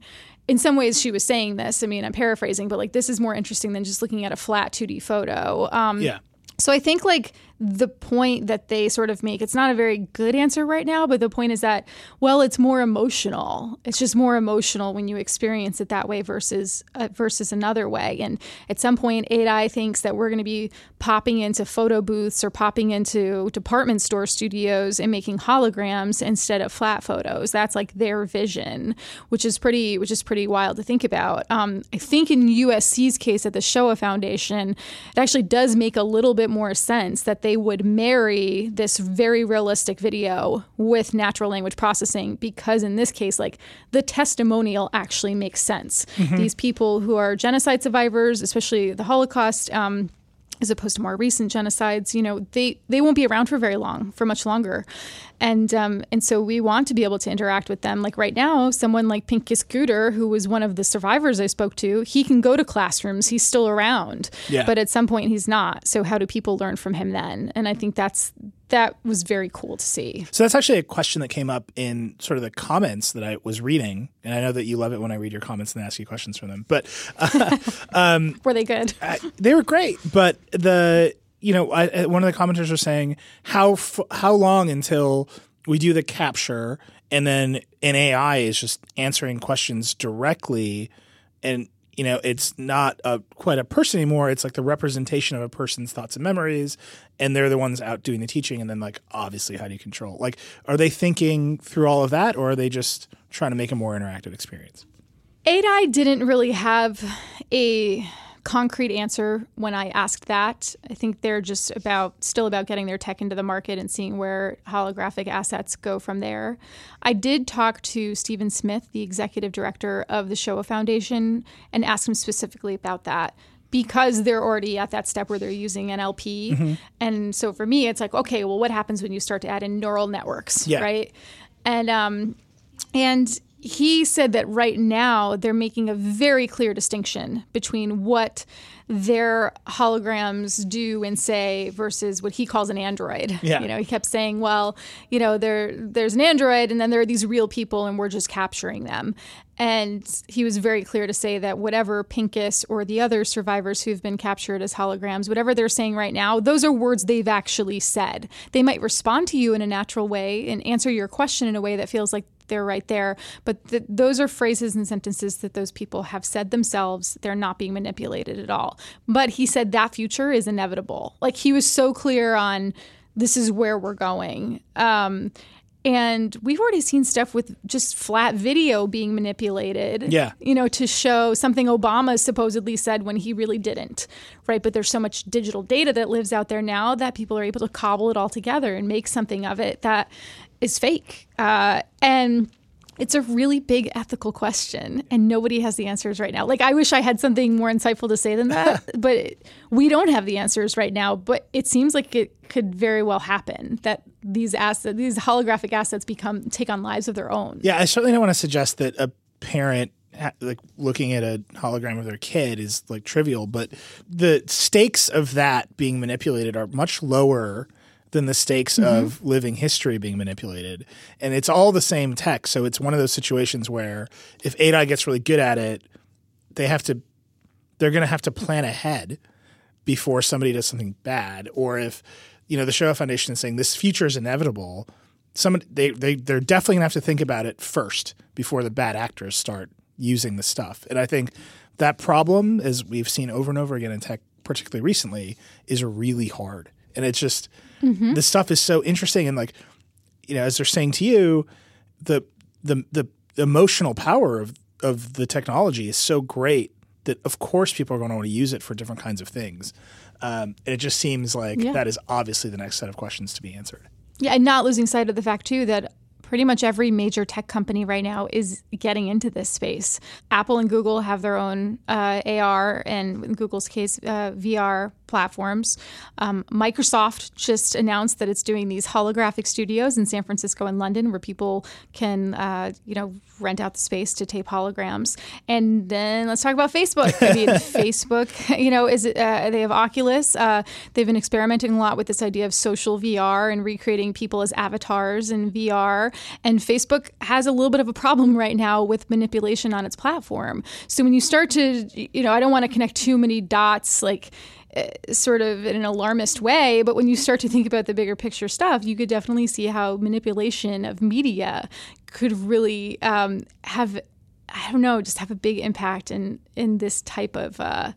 in some ways she was saying this i mean i'm paraphrasing but like this is more interesting than just looking at a flat 2d photo. Um,
yeah.
so i think like the point that they sort of make it's not a very good answer right now but the point is that well it's more emotional. It's just more emotional when you experience it that way versus uh, versus another way. And at some point 8i thinks that we're going to be popping into photo booths or popping into department store studios and making holograms instead of flat photos. That's like their vision which is pretty which is pretty wild to think about. Um, i think in usc's case at the Shoah Foundation it actually does make a little bit more sense that they they would marry this very realistic video with natural language processing because in this case like the testimonial actually makes sense mm-hmm. these people who are genocide survivors especially the holocaust um, as opposed to more recent genocides, you know, they, they won't be around for very long, for much longer. And um, and so we want to be able to interact with them. Like right now, someone like Pinchas Gutter, who was one of the survivors I spoke to, he can go to classrooms. He's still around.
Yeah.
But at some point he's not. So how do people learn from him then? And I think that's that was very cool to see.
So that's actually a question that came up in sort of the comments that I was reading, and I know that you love it when I read your comments and ask you questions from them. But uh,
um, were they good?
uh, they were great, but the you know I, one of the commenters was saying how f- how long until we do the capture and then an AI is just answering questions directly and you know, it's not a, quite a person anymore. It's like the representation of a person's thoughts and memories, and they're the ones out doing the teaching. And then, like, obviously, how do you control? Like, are they thinking through all of that, or are they just trying to make a more interactive experience?
8i didn't really have a concrete answer when I asked that. I think they're just about still about getting their tech into the market and seeing where holographic assets go from there. I did talk to Stephen Smith, the executive director of the Shoah Foundation, and ask him specifically about that because they're already at that step where they're using NLP. Mm-hmm. And so for me, it's like, okay, well, what happens when you start to add in neural networks,
yeah.
right? And um, and he said that right now they're making a very clear distinction between what their holograms do and say versus what he calls an android.
Yeah.
You know, he kept saying, well, you know, there there's an android and then there are these real people and we're just capturing them. And he was very clear to say that whatever Pinchas or the other survivors who've been captured as holograms, whatever they're saying right now, those are words they've actually said. They might respond to you in a natural way and answer your question in a way that feels like they're right there. But th- those are phrases and sentences that those people have said themselves. They're not being manipulated at all. But he said that future is inevitable. Like he was so clear on this is where we're going. Um, and we've already seen stuff with just flat video being manipulated.
Yeah.
You know, to show something Obama supposedly said when he really didn't. Right. But there's so much digital data that lives out there now that people are able to cobble it all together and make something of it that is fake. Uh, and it's a really big ethical question, and nobody has the answers right now. Like, I wish I had something more insightful to say than that, but it, we don't have the answers right now. But it seems like it could very well happen that these assets, these holographic assets, become take on lives of their own.
Yeah, I certainly don't want to suggest that a parent like looking at a hologram of their kid is like trivial, but the stakes of that being manipulated are much lower than the stakes mm-hmm. of living history being manipulated. And it's all the same tech. So it's one of those situations where if 8i gets really good at it, they have to they're going to have to plan ahead before somebody does something bad, or if you know the Shoah Foundation is saying this future is inevitable. Some they they they're definitely gonna have to think about it first before the bad actors start using the stuff. And I think that problem, as we've seen over and over again in tech, particularly recently, is really hard. And it's just this stuff is so interesting and like you know, as they're saying to you, the the the emotional power of of the technology is so great that of course people are going to want to use it for different kinds of things. Um, and it just seems like
Yeah.
that is obviously the next set of questions to be answered.
Yeah, and not losing sight of the fact too that pretty much every major tech company right now is getting into this space. Apple and Google have their own uh, AR and in Google's case uh, VR platforms. Um, Microsoft just announced that it's doing these holographic studios in San Francisco and London where people can uh, you know rent out the space to tape holograms. And then let's talk about Facebook. I mean, Facebook, you know, is uh, they have Oculus. Uh, they've been experimenting a lot with this idea of social VR and recreating people as avatars in VR. And Facebook has a little bit of a problem right now with manipulation on its platform. So when you start to, you know, I don't want to connect too many dots, like sort of in an alarmist way, but when you start to think about the bigger picture stuff, you could definitely see how manipulation of media could really um, have, I don't know, just have a big impact in in this type of uh,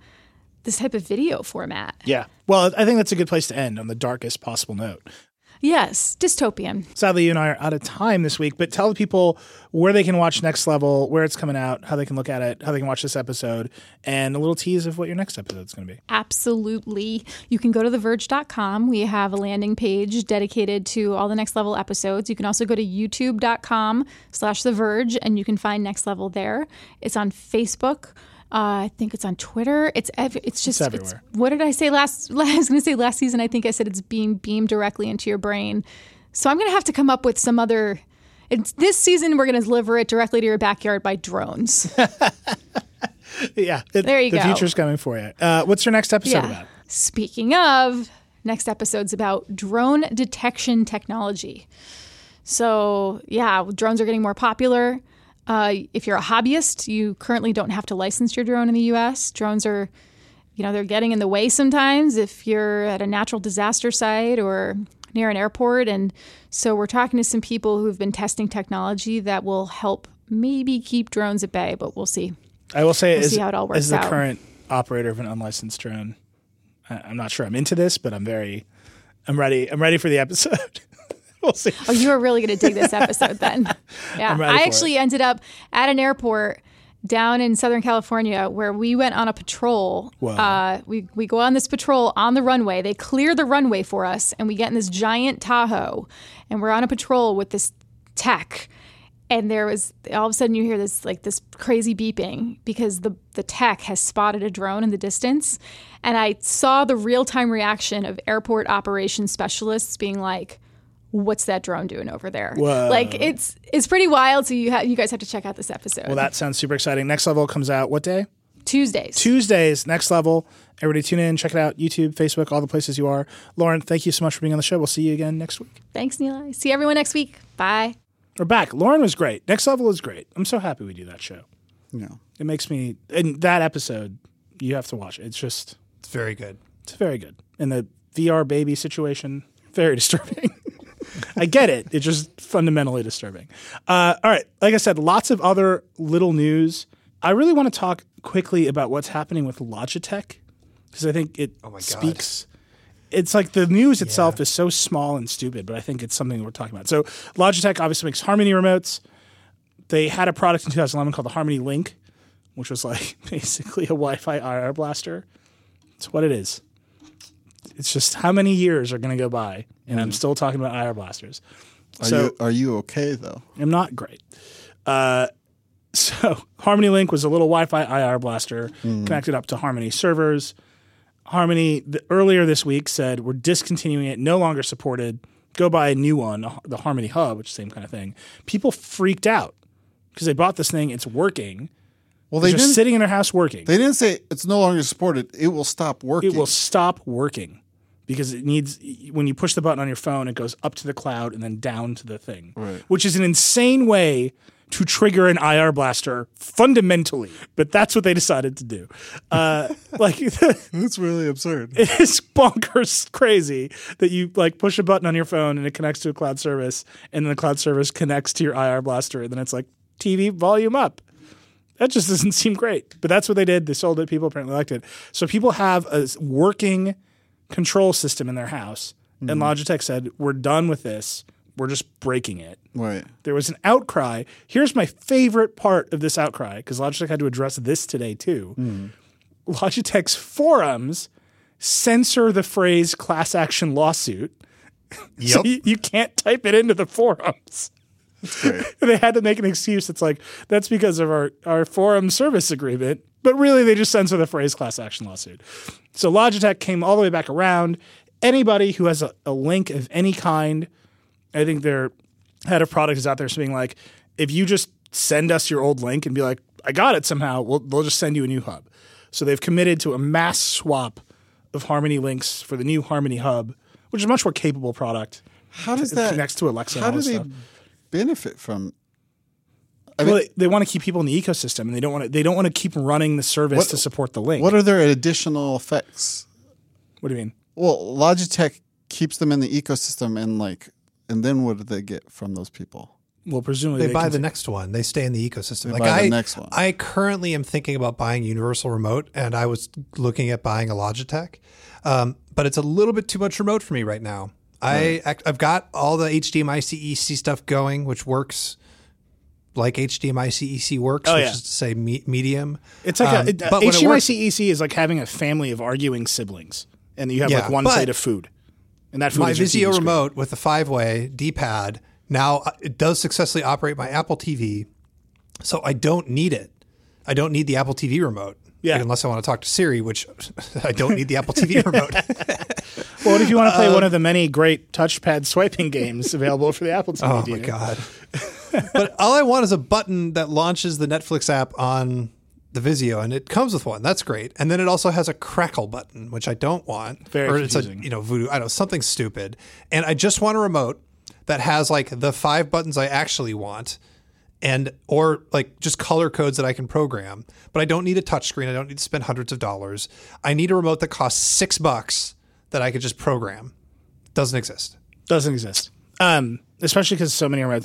this type of video format.
Yeah. Well, I think that's a good place to end on the darkest possible note.
Yes, dystopian.
Sadly, you and I are out of time this week, but tell the people where they can watch Next Level, where it's coming out, how they can look at it, how they can watch this episode, and a little tease of what your next episode is going to be.
Absolutely. You can go to theverge.com. We have a landing page dedicated to all the next level episodes. You can also go to youtube.com slash the verge and you can find next level there. It's on Facebook. Uh, I think it's on Twitter. It's ev- it's just
everywhere.
what did I say last? I was going to say last season. I think I said it's being beamed directly into your brain. So I'm going to have to come up with some other. It's, this season, we're going to deliver it directly to your backyard by drones.
Yeah. it-
There you
the
go.
future's coming for you. Uh, what's your next episode about?
Speaking of, next episode's about drone detection technology. So, yeah, drones are getting more popular. Uh, if you're a hobbyist, you currently don't have to license your drone in the US. Drones are, you know, they're getting in the way sometimes if you're at a natural disaster site or near an airport. And so, we're talking to some people who've been testing technology that will help maybe keep drones at bay, but we'll see.
I will say,
We'll
as,
see how it all works
as the
out.
current operator of an unlicensed drone, I'm not sure I'm into this, but I'm very, I'm ready. I'm ready for the episode. we'll see.
Oh, you are really going to dig this episode then. Yeah. I actually ended up at an airport down in Southern California where we went on a patrol. Uh, we, we go on this patrol on the runway. They clear the runway for us, and we get in this giant Tahoe, and we're on a patrol with this tech. And there was all of a sudden you hear this like this crazy beeping because the the tech has spotted a drone in the distance, and I saw the real time reaction of airport operations specialists being like, what's that drone doing over there?
Whoa.
Like it's it's pretty wild. So you ha- you guys have to check out this episode.
Well, that sounds super exciting. Next level comes out what day?
Tuesdays.
Tuesdays. Next level. Everybody tune in, check it out. YouTube, Facebook, all the places you are. Lauren, thank you so much for being on the show. We'll see you again next week.
Thanks, Nilay. See everyone next week. Bye.
We're back. Lauren was great. Next level is great. I'm so happy we do that show.
Yeah.
It makes me. And that episode, you have to watch it. It's just,
It's very good.
it's very good. And the VR baby situation, very disturbing. I get it. It's just fundamentally disturbing. Uh, all right. Like I said, lots of other little news. I really want to talk quickly about what's happening with Logitech because I think it
my
speaks. It's like the news itself is so small and stupid, but I think it's something we're talking about. So Logitech obviously makes Harmony remotes. They had a product in 2011 called the Harmony Link, which was like basically a Wi-Fi IR blaster. It's what it is. It's just how many years are going to go by, and I'm still talking about IR blasters.
Are
so
you are you okay though?
I'm not great. Uh, so Harmony Link was a little Wi-Fi IR blaster connected up to Harmony servers. Harmony the, earlier this week said we're discontinuing it, no longer supported. Go buy a new one, the Harmony Hub, which is the same kind of thing. People freaked out because they bought this thing. It's working.
Well,
They're
they
just sitting in their house working.
they didn't say it's no longer supported. It will stop working.
it will stop working because it needs when you push the button on your phone it goes up to the cloud and then down to the thing
Right.
which is an insane way to trigger an IR blaster fundamentally, but that's what they decided to do. Uh, like
That's really absurd.
it is bonkers crazy that you like push a button on your phone and it connects to a cloud service, and then the cloud service connects to your IR blaster, and then it's like TV volume up. That just doesn't seem great, but that's what they did. They sold it. People apparently liked it. So people have a working control system in their house, and mm-hmm. Logitech said, "We're done with this. We're just breaking it."
Right.
there was an outcry. Here's my favorite part of this outcry because Logitech had to address this today too. Mm-hmm. Logitech's forums censor the phrase class action lawsuit. So you, you can't type it into the forums.
Great.
they had to make an excuse. It's like, that's because of our, our forum service agreement. But really, they just censor the phrase class action lawsuit. So Logitech came all the way back around. Anybody who has a, a link of any kind, I think their head of product is out there being like, if you just send us your old link and be like, I got it somehow, we'll, they'll just send you a new hub. So they've committed to a mass swap of Harmony links for the new Harmony Hub, which is a much more capable product.
How does that
connects to Alexa
How do they
stuff.
benefit from? I mean,
they, they want to keep people in the ecosystem, and they don't want to. They don't want to keep running the service
What-
to support the link.
what are their additional effects?
what do you mean?
Well, Logitech keeps them in the ecosystem, and like, and then what do they get from those people?
Well, presumably
They buy
can-
the next one. They stay in the ecosystem. like
buy the
I,
next one.
I currently am thinking about buying Universal Remote, and I was looking at buying a Logitech, um, but it's a little bit too much remote for me right now. I I've got all the HDMI CEC E stuff going, which works like HDMI CEC works,
Oh,
which
yeah.
is to say me- medium.
It's like
Um,
a, it,
but
HDMI
works-
CEC is like having a family of arguing siblings, and you have
Yeah,
like one plate of food, and that food
my Vizio
TV screen.
remote with the five way D pad now uh, it does successfully operate my Apple TV, so I don't need it. I don't need the Apple TV remote.
Yeah.
unless I want to talk to Siri, which I don't need the Apple TV remote.
Well, what if you want to play
Uh,
one of the many great touchpad swiping games available for the Apple TV?
oh my
you?
god! but all I want is a button that launches the Netflix app on the Vizio, and it comes with one. That's great. And then it also has a crackle button, which I don't want.
Very
or it's a
confusing.
you know voodoo. I don't know something stupid. And I just want a remote that has like the five buttons I actually want, and or like just color codes that I can program. But I don't need a touchscreen. I don't need to spend hundreds of dollars. I need a remote that costs six bucks that I could just program. Doesn't exist.
Doesn't exist. Um, especially because so many are.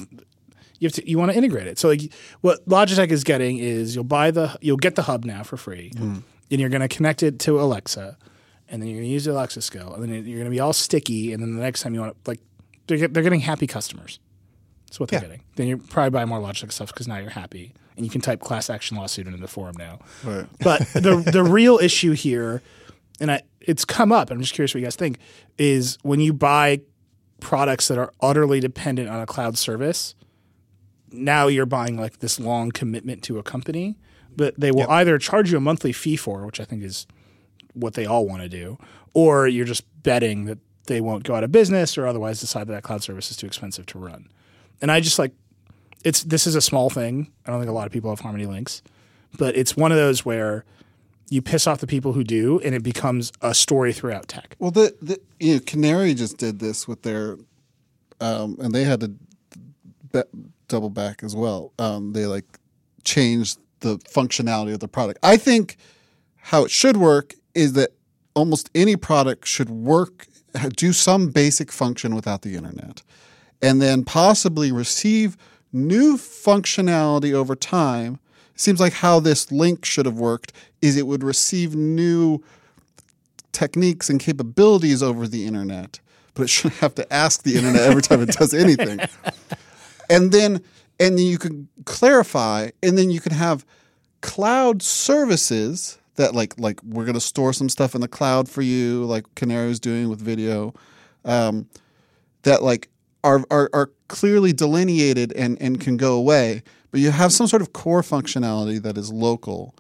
You have to. You want to integrate it. So like, what Logitech is getting is you'll buy the you'll get the hub now for free, and you're going to connect it to Alexa, and then you're going to use the Alexa skill, and then you're going to be all sticky, and then the next time you want to like, they're they're getting happy customers. That's what they're
Yeah.
getting. Then you probably buy more Logitech stuff because now you're happy, and you can type class action lawsuit into the forum now.
Right.
But the the real issue here, and I, it's come up. I'm just curious what you guys think. Is when you buy products that are utterly dependent on a cloud service, now you're buying like this long commitment to a company, but they will either charge you a monthly fee for, which I think is what they all want to do, or you're just betting that they won't go out of business or otherwise decide that that cloud service is too expensive to run. And I just like it's this is a small thing. I don't think a lot of people have Harmony links, but it's one of those where you piss off the people who do, and it becomes a story throughout tech.
Well, the, the you know Canary just did this with their, um, and they had to be, double back as well. Um, they like changed the functionality of the product. I think how it should work is that almost any product should work do some basic function without the internet, and then possibly receive new functionality over time. It Seems like how this link should have worked is it would receive new techniques and capabilities over the internet, but it shouldn't have to ask the internet every time it does anything. And then and then you can clarify, and then you can have cloud services that like like we're gonna store some stuff in the cloud for you, like Canary was doing with video, um, that like are, are are clearly delineated and and can go away. But you have some sort of core functionality that is local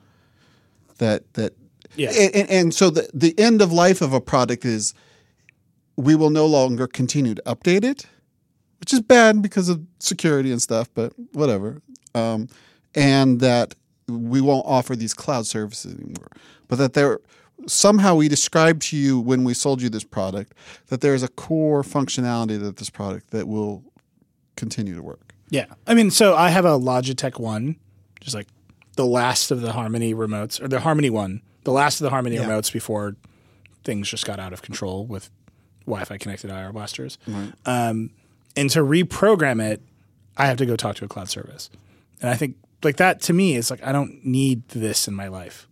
that that
Yeah.
and, and, and so the, the end of life of a product is we will no longer continue to update it which is bad because of security and stuff but whatever um, and that we won't offer these cloud services anymore but that there somehow we described to you when we sold you this product that there is a core functionality that this product that will continue to work
Yeah. I mean, so I have a Logitech one, just like the last of the Harmony remotes, or the Harmony one, the last of the Harmony
Yeah.
remotes before things just got out of control with Wi Fi connected IR blasters. Um, and to reprogram it, I have to go talk to a cloud service. And I think, like, that to me is like, I don't need this in my life.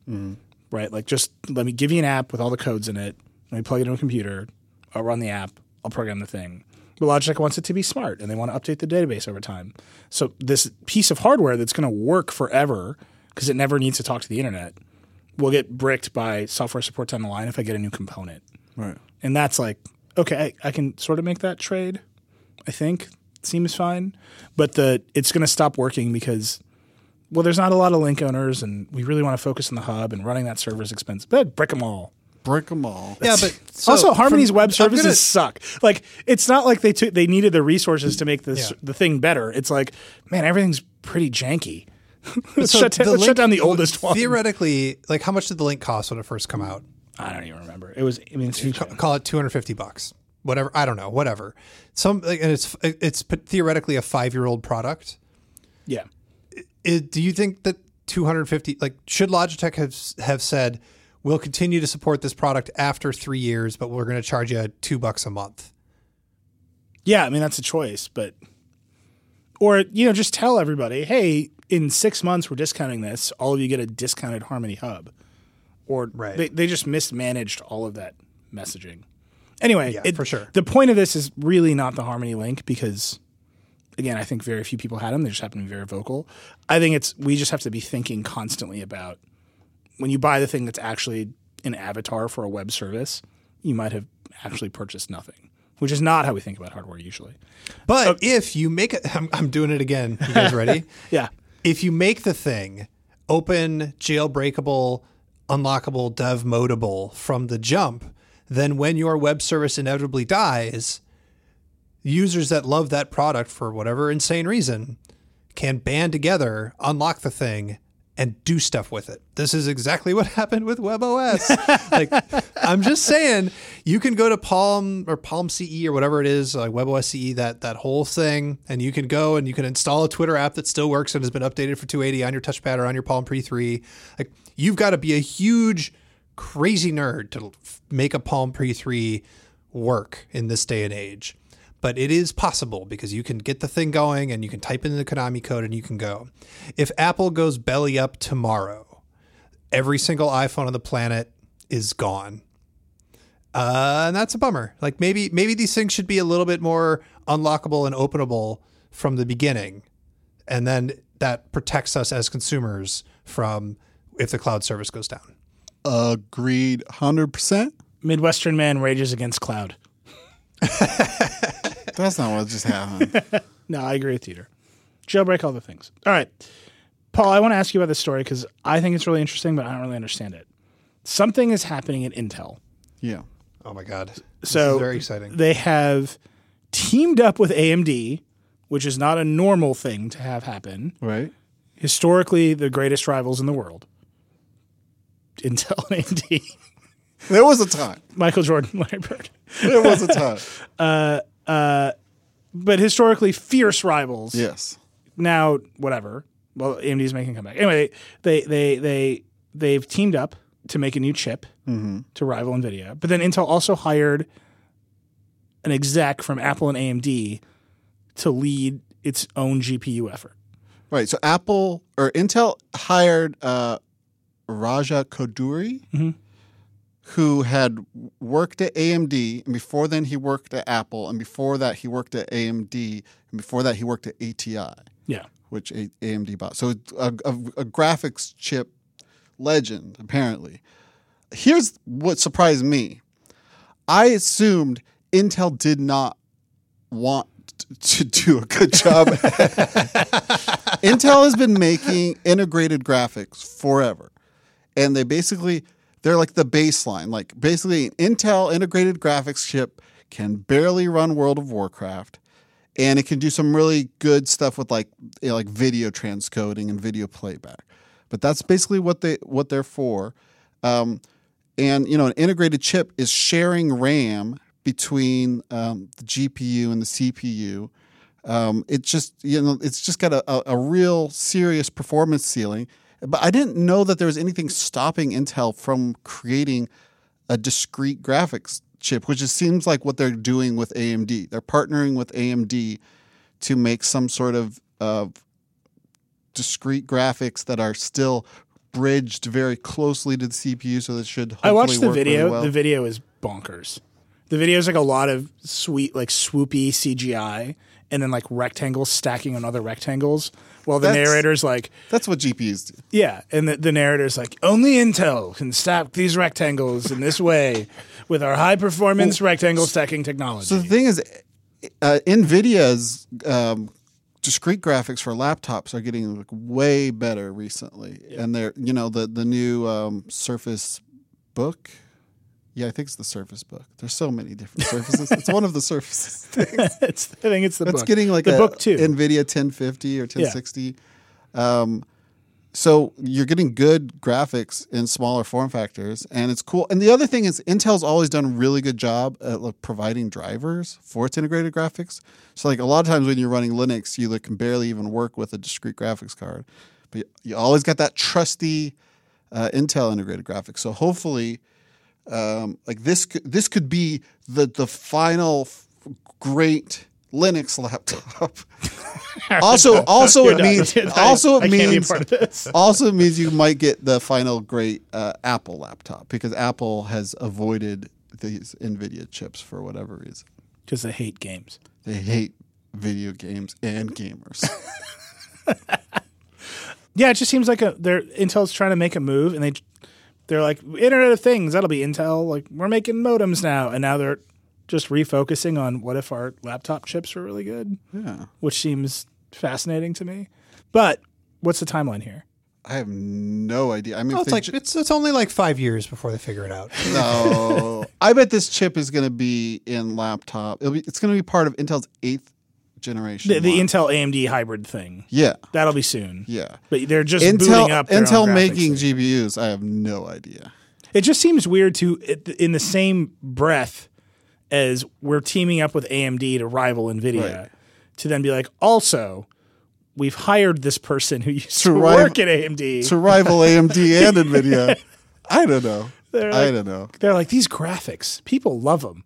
Right? Like, just let me give you an app with all the codes in it. Let me plug it into a computer. I'll run the app. I'll program the thing. But Logitech wants it to be smart and they want to update the database over time. So this piece of hardware that's going to work forever because it never needs to talk to the internet will get bricked by software support down the line if I get a new component.
Right.
And that's like, okay, I, I can sort of make that trade. I think seems fine, but the it's going to stop working because well, there's not a lot of link owners, and we really want to focus on the hub and running that server is expensive. But brick them all.
Brick them all.
Yeah, but so
also, Harmony's
from-
web services
gonna-
suck. Like, it's not like they took they needed the resources to make this
Yeah.
the thing better. It's like, man, everything's pretty janky. let's
so
shut,
the
down, let's shut down the oldest one.
Theoretically, like how much did the link cost when it first come out?
I don't even remember. It was. I mean, it's huge.
Call it 250 bucks. Whatever, I don't know, whatever. Some like, and it's it's theoretically a 5-year-old product.
yeah.
Do you think that 250 like should Logitech have have said we'll continue to support this product after 3 years but we're going to charge you 2 bucks a month?
Yeah, I mean that's a choice, but or you know, just tell everybody, hey, in six months we're discounting this. All of you get a discounted Harmony Hub, or
Right.
they they just mismanaged all of that messaging. Anyway,
Yeah,
it-
for sure.
The point of this is really not the Harmony link because, again, I think very few people had them. They just happen to be very vocal. I think it's we just have to be thinking constantly about when you buy the thing that's actually an avatar for a web service, you might have actually purchased nothing, which is not how we think about hardware usually.
But if you make it I'm, I'm doing it again. You guys ready?
Yeah.
if you make the thing open, jailbreakable, unlockable, dev modable from the jump, then when your web service inevitably dies, users that love that product for whatever insane reason can band together, unlock the thing, and do stuff with it. This is exactly what happened with WebOS. like, I'm just saying, you can go to Palm or Palm CE or whatever it is, like WebOS CE, that that whole thing, and you can go and you can install a Twitter app that still works and has been updated for 280 on your touchpad or on your Palm Pre 3. Like, you've got to be a huge, crazy nerd to make a Palm Pre 3 work in this day and age but it is possible because you can get the thing going and you can type in the Konami code and you can go. If Apple goes belly up tomorrow, every single iPhone on the planet is gone. Uh, and that's a bummer. Like maybe maybe these things should be a little bit more unlockable and openable from the beginning, and then that protects us as consumers from if the cloud service goes down.
Agreed, hundred percent.
Midwestern man rages against cloud.
That's not what just happened.
No, I agree with Dieter. Jailbreak all the things. All right. Paul, I want to ask you about this story because I think it's really interesting, but I don't really understand it. Something is happening at Intel.
yeah.
Oh my god! This
So
is very exciting.
They have teamed up with AMD, which is not a normal thing to have happen.
Right.
Historically, the greatest rivals in the world. Intel and AMD.
There was a time.
Michael Jordan, Larry Bird.
There was a time.
Uh, uh, but historically, fierce rivals.
yes.
now whatever. Well, AMD's making a comeback. Anyway, they they they they've teamed up to make a new chip mm-hmm. to rival Nvidia. But then Intel also hired an exec from Apple and AMD to lead its own GPU effort.
Right. So Apple or Intel hired uh, Raja Koduri, mm-hmm. Who had worked at AMD, and before then he worked at Apple, and before that he worked at AMD, and before that he worked at ATI,
Yeah.
which a- AMD bought. So a, a, a graphics chip legend, apparently. Here's what surprised me. I assumed Intel did not want to do a good job. Intel has been making integrated graphics forever. And they basically they're like the baseline. Like basically an Intel integrated graphics chip can barely run World of Warcraft and it can do some really good stuff with like you know, like video transcoding and video playback. But that's basically what they what they're for. Um, and you know, an integrated chip is sharing RAM between um, the GPU and the CPU. Um, it just you know it's just got a, a, a real serious performance ceiling. But I didn't know that there was anything stopping Intel from creating a discrete graphics chip, which it seems like what they're doing with AMD. They're partnering with AMD to make some sort of of discrete graphics that are still bridged very closely to the CPU, so that should.
I watched the
work really
video.
well.
The video is bonkers. The video is like a lot of sweet, like swoopy CGI, and then like rectangles stacking on other rectangles. While the
That's-
narrator's like,
That's what GPUs do.
yeah, and the, the narrator's like, only Intel can stack these rectangles in this way with our high performance rectangle stacking technology.
So the thing is, uh, NVIDIA's um, discrete graphics for laptops are getting like way better recently, and they're you know the the new um, Surface Book. Yeah, I think it's the Surface Book. There's so many different surfaces. it's one of the surfaces.
it's, I think it's the
That's
book.
getting like
the
a
book too.
NVIDIA 1050 or 1060. Um, so you're getting good graphics in smaller form factors, and it's cool. And the other thing is, Intel's always done a really good job at like, providing drivers for its integrated graphics. So like a lot of times when you're running Linux, you like, can barely even work with a discrete graphics card, but you, you always got that trusty uh, Intel integrated graphics. So hopefully, um, like this, could, this could be the the final f- great Linux laptop. also, also it means also it
can't be a
means
part of this.
also means you might get the final great uh, Apple laptop because Apple has avoided these Nvidia chips for whatever reason.
because they hate games.
They hate video games and gamers.
Yeah, it just seems like a they're Intel's trying to make a move, and they they're like Internet of Things. That'll be Intel. Like we're making modems now, and now they're just refocusing on what if our laptop chips were really good,
yeah,
which seems fascinating to me. But what's the timeline here?
I have no idea. I mean,
Oh, it's like
ju-
it's it's only like five years before they figure it out.
no, I bet this chip is going to be in laptop. It'll be, it's going to be part of Intel's eighth generation.
The, the. Intel AMD hybrid thing
yeah,
that'll be soon.
yeah.
But they're just
Intel
booting up
Intel making
thing.
GPUs. I have no idea.
It just seems weird to, in the same breath as we're teaming up with AMD to rival NVIDIA,
Right.
to then be like, also, we've hired this person who used to,
To rival-
work at AMD.
To rival AMD and Nvidia. I don't know.
They're
I don't know.
They're like, these graphics, people love them.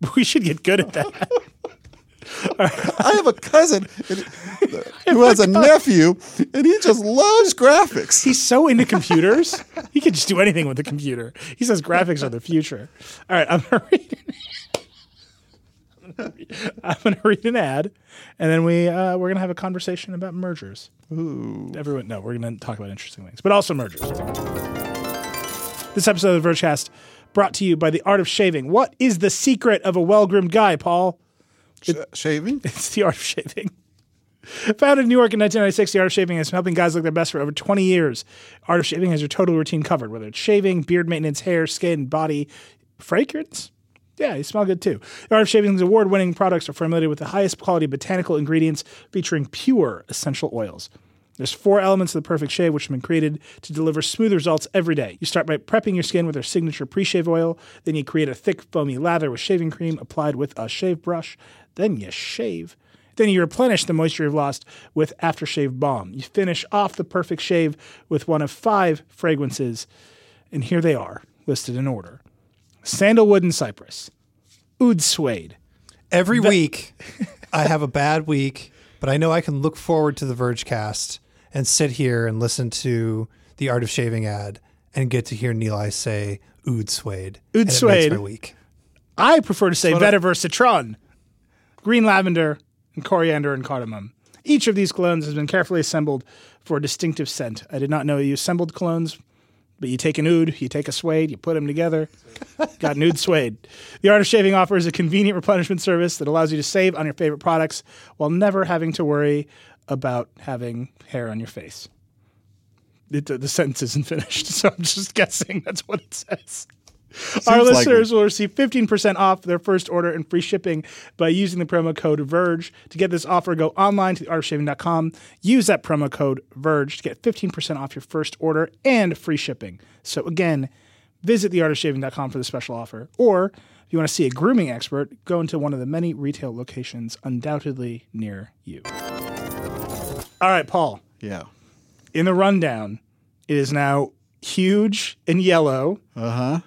We should get good at that.
I have a cousin who has a nephew, and he just loves graphics.
He's so into computers. he could just do anything with a computer. He says graphics are the future. All right, I'm gonna read. I'm gonna read an ad, and then we uh, we're gonna have a conversation about mergers.
Ooh.
Everyone, no, we're gonna talk about interesting things, but also mergers. This episode of the Vergecast brought to you by the Art of Shaving. What is the secret of a well-groomed guy, Paul?
Sh- shaving?
It's the art of shaving. Founded in New York in 1996, the Art of Shaving has been helping guys look their best for over 20 years. Art of Shaving has your total routine covered, whether it's shaving, beard maintenance, hair, skin, body, fragrance. Yeah, you smell good too. The Art of Shaving's award-winning products are formulated with the highest quality botanical ingredients featuring pure essential oils. There's four elements of the perfect shave which have been created to deliver smooth results every day. You start by prepping your skin with their signature pre-shave oil, then you create a thick foamy lather with shaving cream applied with a shave brush, then you shave. Then you replenish the moisture you've lost with aftershave balm. You finish off the perfect shave with one of five fragrances, and here they are, listed in order. Sandalwood and cypress, oud suede,
Every week, I have a bad week, but I know I can look forward to the Vergecast and sit here and listen to the Art of Shaving ad and get to hear Nilay I say oud suede.
Oud suede.
week.
I prefer to say vetiver citron, green lavender, and coriander and cardamom. Each of these colognes has been carefully assembled for a distinctive scent. I did not know you assembled colognes, but you take an oud, you take a suede, you put them together, got oud suede. The Art of Shaving offers a convenient replenishment service that allows you to save on your favorite products while never having to worry about having hair on your face. It, the sentence isn't finished, so I'm just guessing that's what it says. Our listeners
likely.
will receive 15% off their first order and free shipping by using the promo code VERGE. To get this offer, go online to theartofshaving.com. Use that promo code VERGE to get 15% off your first order and free shipping. So again, visit theartofshaving.com for the special offer. Or if If you want to see a grooming expert, go into one of the many retail locations undoubtedly near you. All right, Paul.
Yeah.
In the rundown, it is now huge and yellow.
Uh huh.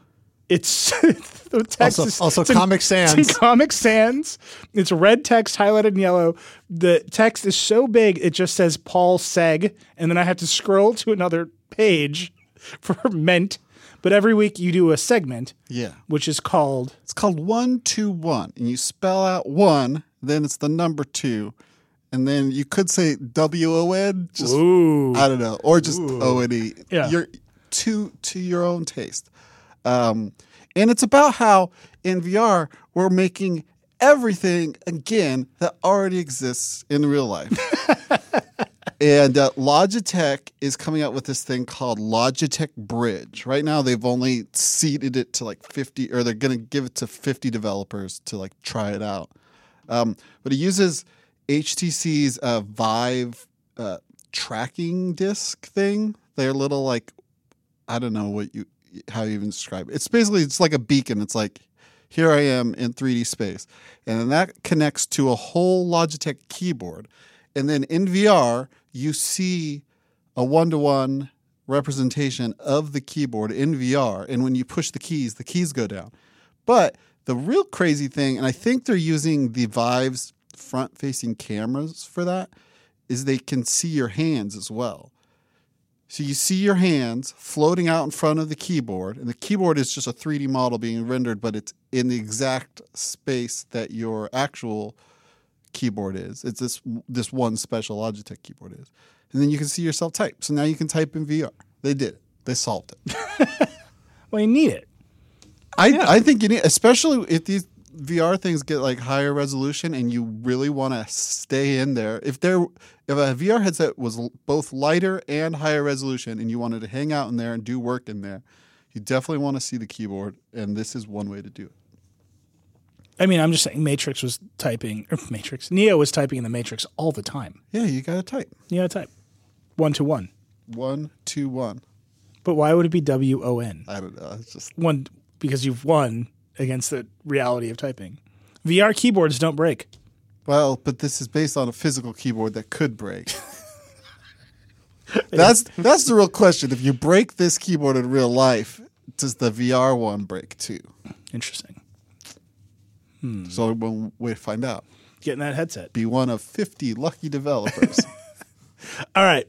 It's the text
Also-
is
also
it's in-
Comic
it's in
Sans.
Comic Sans. It's red text highlighted in yellow. The text is so big it just says Paul Seg, and then I have to scroll to another page for meant. But every week you do a segment,
Yeah.
which is called
It's called one two one, and you spell out one, then it's the number two, and then you could say W O N. Just
Ooh.
I don't know, or just O N E.
Yeah.
Your to to your own taste. Um, and it's about how in VR we're making everything again that already exists in real life. and uh, Logitech is coming out with this thing called Logitech Bridge. Right now, they've only seeded it to like 50, or they're going to give it to 50 developers to like try it out. Um, but it uses HTC's uh, Vive uh, tracking disc thing. Their little like, I don't know what you how you even describe it. It's basically it's like a beacon. It's like here I am in 3D space, and then that connects to a whole Logitech keyboard, and then in VR you see a one to one representation of the keyboard in VR, and when you push the keys, the keys go down. But the real crazy thing, and I think they're using the Vive's front facing cameras for that, is they can see your hands as well. So you see your hands floating out in front of the keyboard, and the keyboard is just a 3D model being rendered, but it's in the exact space that your actual keyboard is. It's this this one special Logitech keyboard is. And then you can see yourself type. So now you can type in VR. They did it. They solved it.
well, you need it.
I, I think you need, especially if these VR things get like higher resolution and you really want to stay in there. If there, if a VR headset was l- both lighter and higher resolution, and you wanted to hang out in there and do work in there, you definitely want to see the keyboard, and this is one way to do it.
I mean, I'm just saying Matrix was typing, or Matrix, Neo was typing in the Matrix all the time.
Yeah, you got to type
You gotta type one to one.
one, two, one.
But why would it be W O N?
I don't know. It's just
One, because you've won against the reality of typing. VR keyboards don't break.
well, but this is based on a physical keyboard that could break. that's that's the real question. If you break this keyboard in real life, does the VR one break too?
Interesting. Hmm.
So one way to find out.
Getting that headset.
Be one of 50 lucky developers.
All right.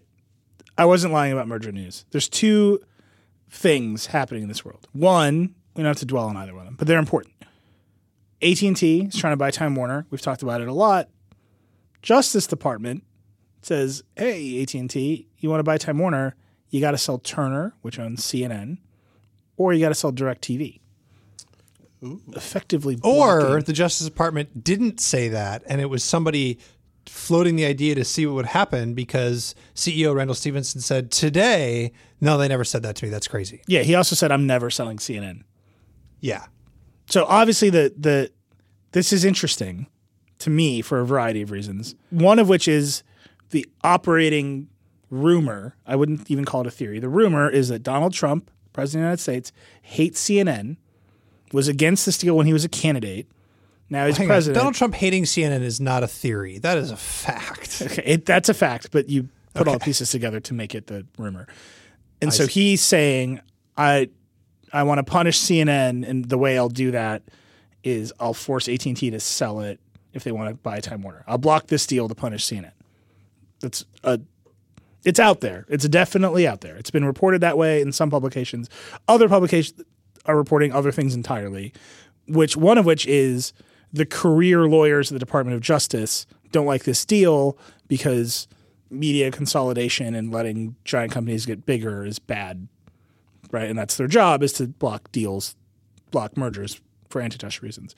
I wasn't lying about merger news. There's two things happening in this world. One, we don't have to dwell on either one of them, but they're important. AT&T is trying to buy Time Warner. We've talked about it a lot. Justice Department says, "Hey, AT&T, you want to buy Time Warner? You got to sell Turner, which owns CNN, or you got to sell DirecTV." Effectively,
Or the Justice Department didn't say that, and it was somebody floating the idea to see what would happen because CEO Randall Stephenson said today. No, they never said that to me. That's crazy.
yeah, he also said, "I'm never selling CNN."
Yeah.
So obviously the the this is interesting to me for a variety of reasons. One of which is the operating rumor. I wouldn't even call it a theory. The rumor is that Donald Trump, president of the United States, hates CNN, was against this deal when he was a candidate. Now he's
Hang on.
president.
Donald Trump hating CNN is not a theory. That is a fact.
Okay, it, that's a fact, but you put all the pieces together to make it the rumor. And so he's saying, I I want to punish CNN, and the way I'll do that is I'll force AT and T to sell it if they want to buy Time Warner. I'll block this deal to punish CNN. That's a it's out there. It's definitely out there. It's been reported that way in some publications. Other publications are reporting other things entirely, which one of which is the career lawyers of the Department of Justice don't like this deal because media consolidation and letting giant companies get bigger is bad, right? And that's their job is to block deals, block mergers for antitrust reasons.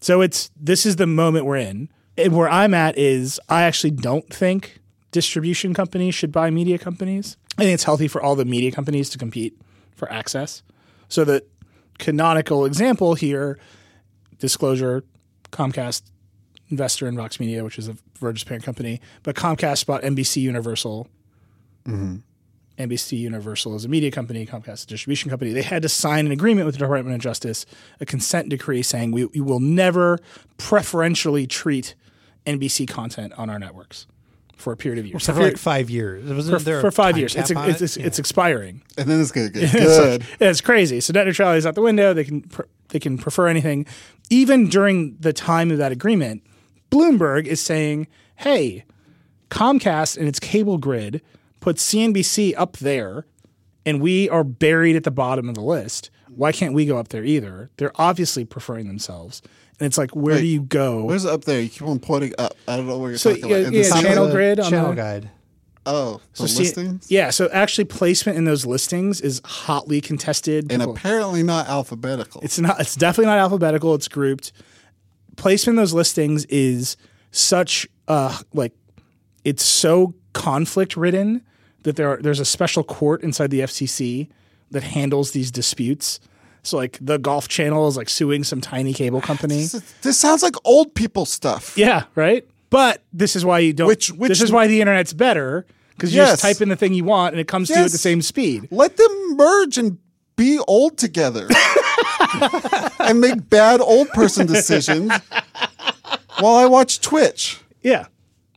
So it's this is the moment we're in. And where I'm at is I actually don't think distribution companies should buy media companies. I think it's healthy for all the media companies to compete for access. So the canonical example here, disclosure, Comcast investor in Vox Media, which is a Verge's parent company, but Comcast bought NBC Universal mm-hmm. NBC Universal is a media company, Comcast is a distribution company. They had to sign an agreement with the Department of Justice, a consent decree saying we, we will never preferentially treat NBC content on our networks for a period of years.
For like five years. Wasn't
for,
there
for five years. It's, it's, it's,
Yeah.
it's expiring.
And then it's gonna get good.
like- it's crazy. So net neutrality is out the window. They can pr- they can prefer anything. Even during the time of that agreement, Bloomberg is saying, "Hey, Comcast and its cable grid puts CNBC up there, and we are buried at the bottom of the list. Why can't we go up there either? They're obviously preferring themselves." And it's like, where do you go?
Where's up there? You keep on pointing up. I don't know where you're
So,
talking
yeah,
about. In the
yeah, channel
The
grid on
channel
the-
guide.
Oh, the
See-
listings?
yeah, so actually placement in those listings is hotly contested.
And
People-
apparently not alphabetical.
It's not. It's definitely not alphabetical. It's grouped. Placement in those listings is such uh like it's so conflict ridden that there are, there's a special court inside the FCC that handles these disputes. So like the Golf Channel is like suing some tiny cable company.
this, this sounds like old people stuff.
Yeah, right. But this is why you don't.
Which- which-
this is why the internet's better because you just type in the thing you want and it comes to you at the same speed.
Let them merge and be old together and make bad old person decisions while I watch Twitch.
Yeah,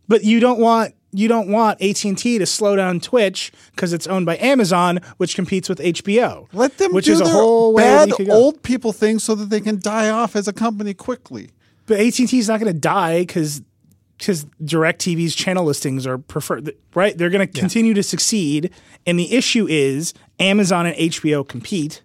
but you don't want you don't want AT and T to slow down Twitch because it's owned by Amazon, which competes with HBO.
Let them
which
do
is a whole
bad
that you could go.
old people thing so that they can die off as a company quickly.
But AT and T is not going to die because because DirecTV's channel listings are preferred. Right, they're going to continue to succeed, and the issue is Amazon and HBO compete.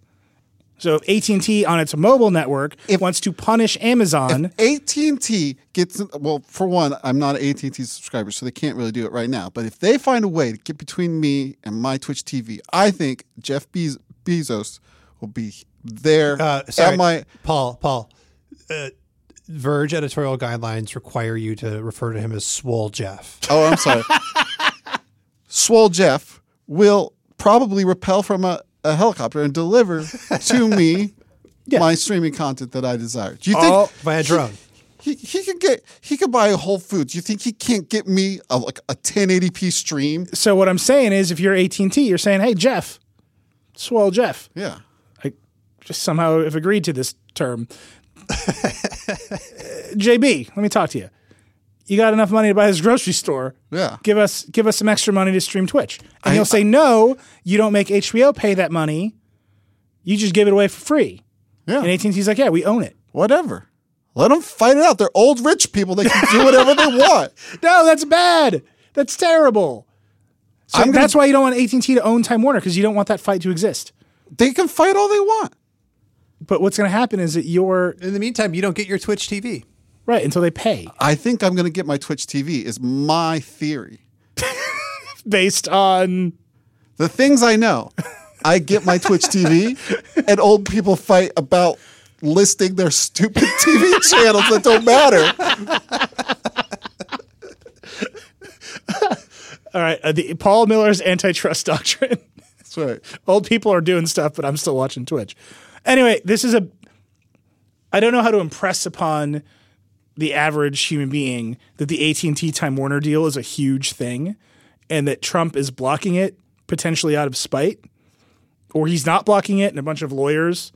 So if AT and T on its mobile network it wants to punish Amazon,
AT&T gets well for one I'm not an AT&T subscriber so they can't really do it right now but if they find a way to get between me and my Twitch TV I think Jeff Bez- Bezos will be there
Uh, sorry,
my
Paul. Paul. Uh, Verge editorial guidelines require you to refer to him as Swole Jeff.
Oh I'm sorry Swole Jeff will probably repel from a, a helicopter and deliver to me my streaming content that I desire. Do you think
all
Via drone.
he, he could get he could buy a Whole Foods. You think he can't get me a, like a 1080p stream?
so what I'm saying is, if you're AT and T, you're saying, "Hey, Jeff, swell Jeff."
Yeah.
I just somehow have agreed to this term. Uh, JB, let me talk to you. You got enough money to buy this grocery store?
Yeah.
Give us give us some extra money to stream Twitch. And
I-
he'll say, "No, you don't make HBO pay that money. You just give it away for free."
Yeah.
And AT&T's like, "Yeah, we own it."
Whatever. Let them fight it out. They're old rich people. They can do whatever they want.
No, that's bad. That's terrible. So
gonna-
that's why you don't want AT&T to own Time Warner because you don't want that fight to exist.
They can fight all they want.
But what's going to happen is that you're
In the meantime, you don't get your Twitch TV.
Right until they pay
I think I'm going to get my Twitch TV. Is my theory.
based on
The things I know. I get my Twitch TV, and old people fight about listing their stupid TV channels that don't matter.
All right, uh, the Paul Miller's antitrust doctrine.
That's right.
Old people are doing stuff, but I'm still watching Twitch. Anyway, this is a. I don't know how to impress upon the average human being that the AT and T Time Warner deal is a huge thing, and that Trump is blocking it potentially out of spite, or he's not blocking it, and a bunch of lawyers.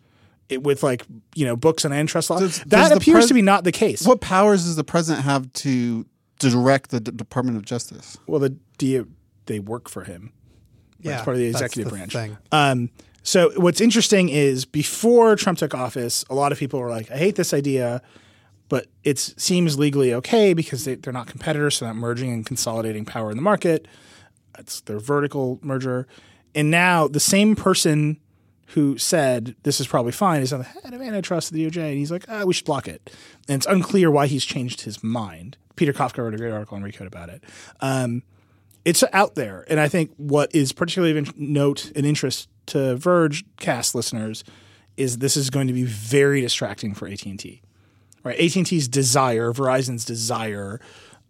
It, with like you know books on antitrust law,
Does-
that
does
appears
pres-
to be not the case.
What powers does the president have to direct the D- Department of Justice?
Well, the D- they work for him.
Yeah,
it's part of the
that's
executive
the
branch.
thing.
Um, so what's interesting is before Trump took office, a lot of people were like, "I hate this idea," but it seems legally okay because they, they're not competitors, so they're not merging and consolidating power in the market. It's their vertical merger, and now the same person who said this is probably fine is on the head of antitrust of the DOJ, and he's like, ah, "We should block it," and it's unclear why he's changed his mind. Peter Kafka wrote a great article on Recode about it. Um, it's out there. And I think what is particularly of note and interest to Verge cast listeners is this is going to be very distracting for AT&T. Right? AT&T's desire, Verizon's desire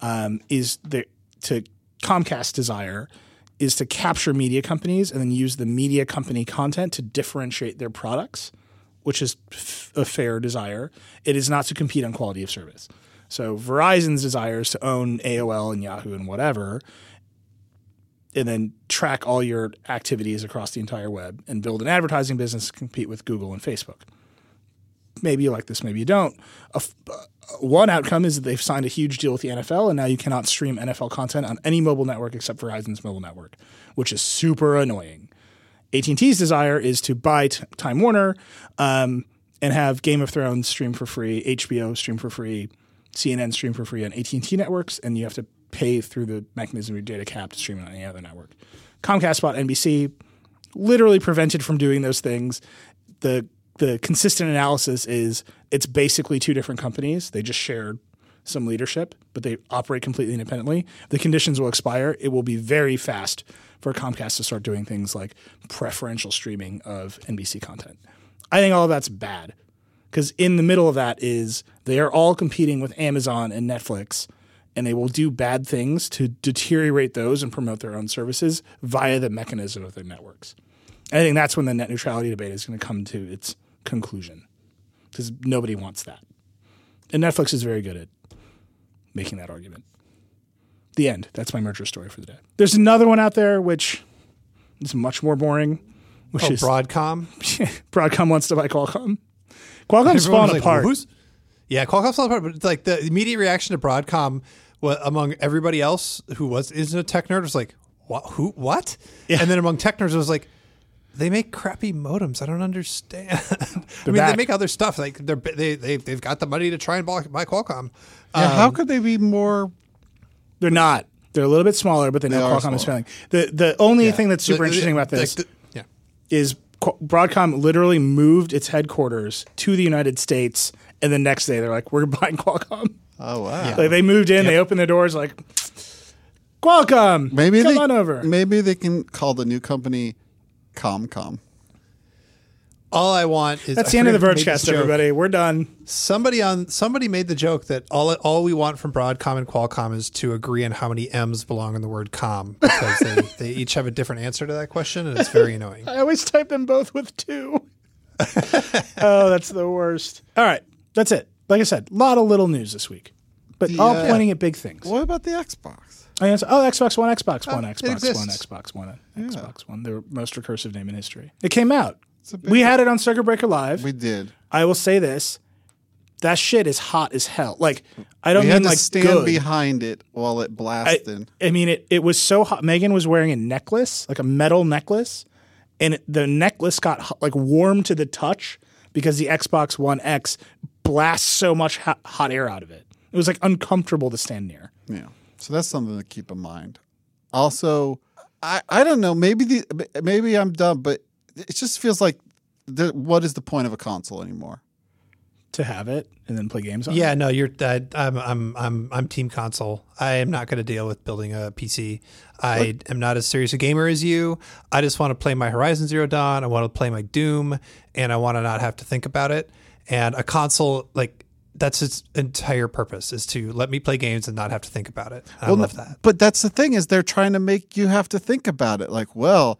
um, is the, to Comcast's desire is to capture media companies and then use the media company content to differentiate their products, which is f- a fair desire. It is not to compete on quality of service. So Verizon's desire is to own AOL and Yahoo and whatever, and then track all your activities across the entire web and build an advertising business to compete with Google and Facebook. Maybe you like this, maybe you don't. Uh, one outcome is that they've signed a huge deal with the NFL, and now you cannot stream NFL content on any mobile network except Verizon's mobile network, which is super annoying. AT&T's desire is to buy t- Time Warner um, and have Game of Thrones stream for free, HBO stream for free, CNN stream for free on AT&T networks, and you have to pay through the mechanism of your data cap to stream on any other network. Comcast bought NBC, literally prevented from doing those things. The the consistent analysis is it's basically two different companies. They just shared some leadership, but they operate completely independently. The conditions will expire. It will be very fast for Comcast to start doing things like preferential streaming of NBC content. I think all of that's bad because in the middle of that is they are all competing with Amazon and Netflix, and they will do bad things to deteriorate those and promote their own services via the mechanism of their networks. I think that's when the net neutrality debate is going to come to its conclusion because nobody wants that. And Netflix is very good at making that argument. The end. That's my merger story for the day. There's another one out there which is much more boring, which
Oh,
is
Broadcom.
Broadcom wants to buy Qualcomm. Qualcomm's falling
like,
apart.
Who's? Yeah, Qualcomm's falling apart. But it's like the immediate reaction to Broadcom wa- among everybody else who was isn't a tech nerd was like, what? Who? What?
Yeah.
And then among tech nerds it was like, they make crappy modems. I don't understand. I mean,
back.
they make other stuff. Like they're they they they've got the money to try and buy, buy Qualcomm.
Yeah,
Um,
how could they be more?
They're not. They're a little bit smaller, but they know
They are
Qualcomm is
smaller.
failing. The the only
Yeah.
thing that's super
The- the-
interesting about this
the- yeah.
is Qu- Broadcom literally moved its headquarters to the United States, and the next day they're like, "We're buying Qualcomm."
Oh wow.
Like they moved in, they opened their doors, like Qualcomm.
Maybe
come
they,
on over.
Maybe they can call the new company ComCom.
All I want is
That's
I
the end of the
forget made this
Vergecast,
joke.
everybody. We're done.
Somebody on somebody made the joke that all all we want from Broadcom and Qualcomm is to agree on how many M's belong in the word "com" because they, they each have a different answer to that question, and it's very annoying.
I always type them both with two. oh, that's the worst. All right, that's it. Like I said, a lot of little news this week, but all
Yeah.
pointing at big things.
What about the Xbox?
I answer, oh, Xbox One, Xbox One,
it
Xbox One. Xbox One, Xbox One. The most recursive name in history. It came out. We had it on Circuit Breaker Live.
We did.
I will say this: that shit is hot as hell. Like I don't
We
mean
had to
like
stand
good.
behind it while it
I,
blasted.
I mean, it, it was so hot. Megan was wearing a necklace, like a metal necklace, and it, the necklace got hot, like warm to the touch because the Xbox One X blasts so much hot, hot air out of it. It was like uncomfortable to stand near.
yeah. So that's something to keep in mind. Also, I, I don't know. Maybe the maybe I'm dumb, but it just feels like the, what is the point of a console anymore?
To have it and then play games on. it.
Yeah, no, you're. I, I'm. I'm. I'm. I'm team console. I am not going to deal with building a PC. I am not as serious a gamer as you. I just want to play my Horizon Zero Dawn. I want to play my Doom, and I want to not have to think about it. And a console, like that's its entire purpose, is to let me play games and not have to think about it. I love that.
But that's the thing is they're trying to make you have to think about it. Like, well,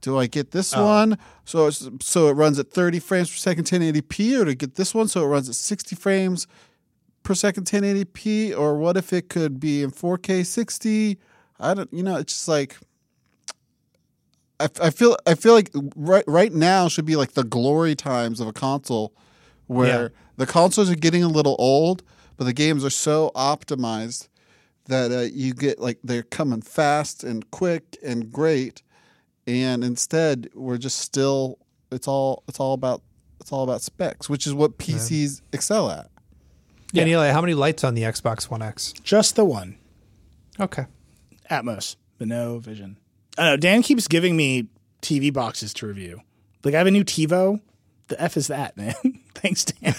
do I get this
Oh.
one so it's, so it runs at 30 frames per second 1080p, or to get this one so it runs at 60 frames per second 1080p, or what if it could be in 4K 60? I don't, you know, it's just like. I, I feel I feel like right right now should be like the glory times of a console, where
Yeah.
The consoles are getting a little old, but the games are so optimized that uh, you get like they're coming fast and quick and great, and instead we're just still it's all it's all about it's all about specs, which is what PCs excel at.
Yeah.
And Eli, how many lights on the Xbox One X?
just the one.
Okay.
Atmos, but no Vision. I don't know. Dan keeps giving me TV boxes to review. Like I have a new TiVo. The F is that, man. Thanks, Dan.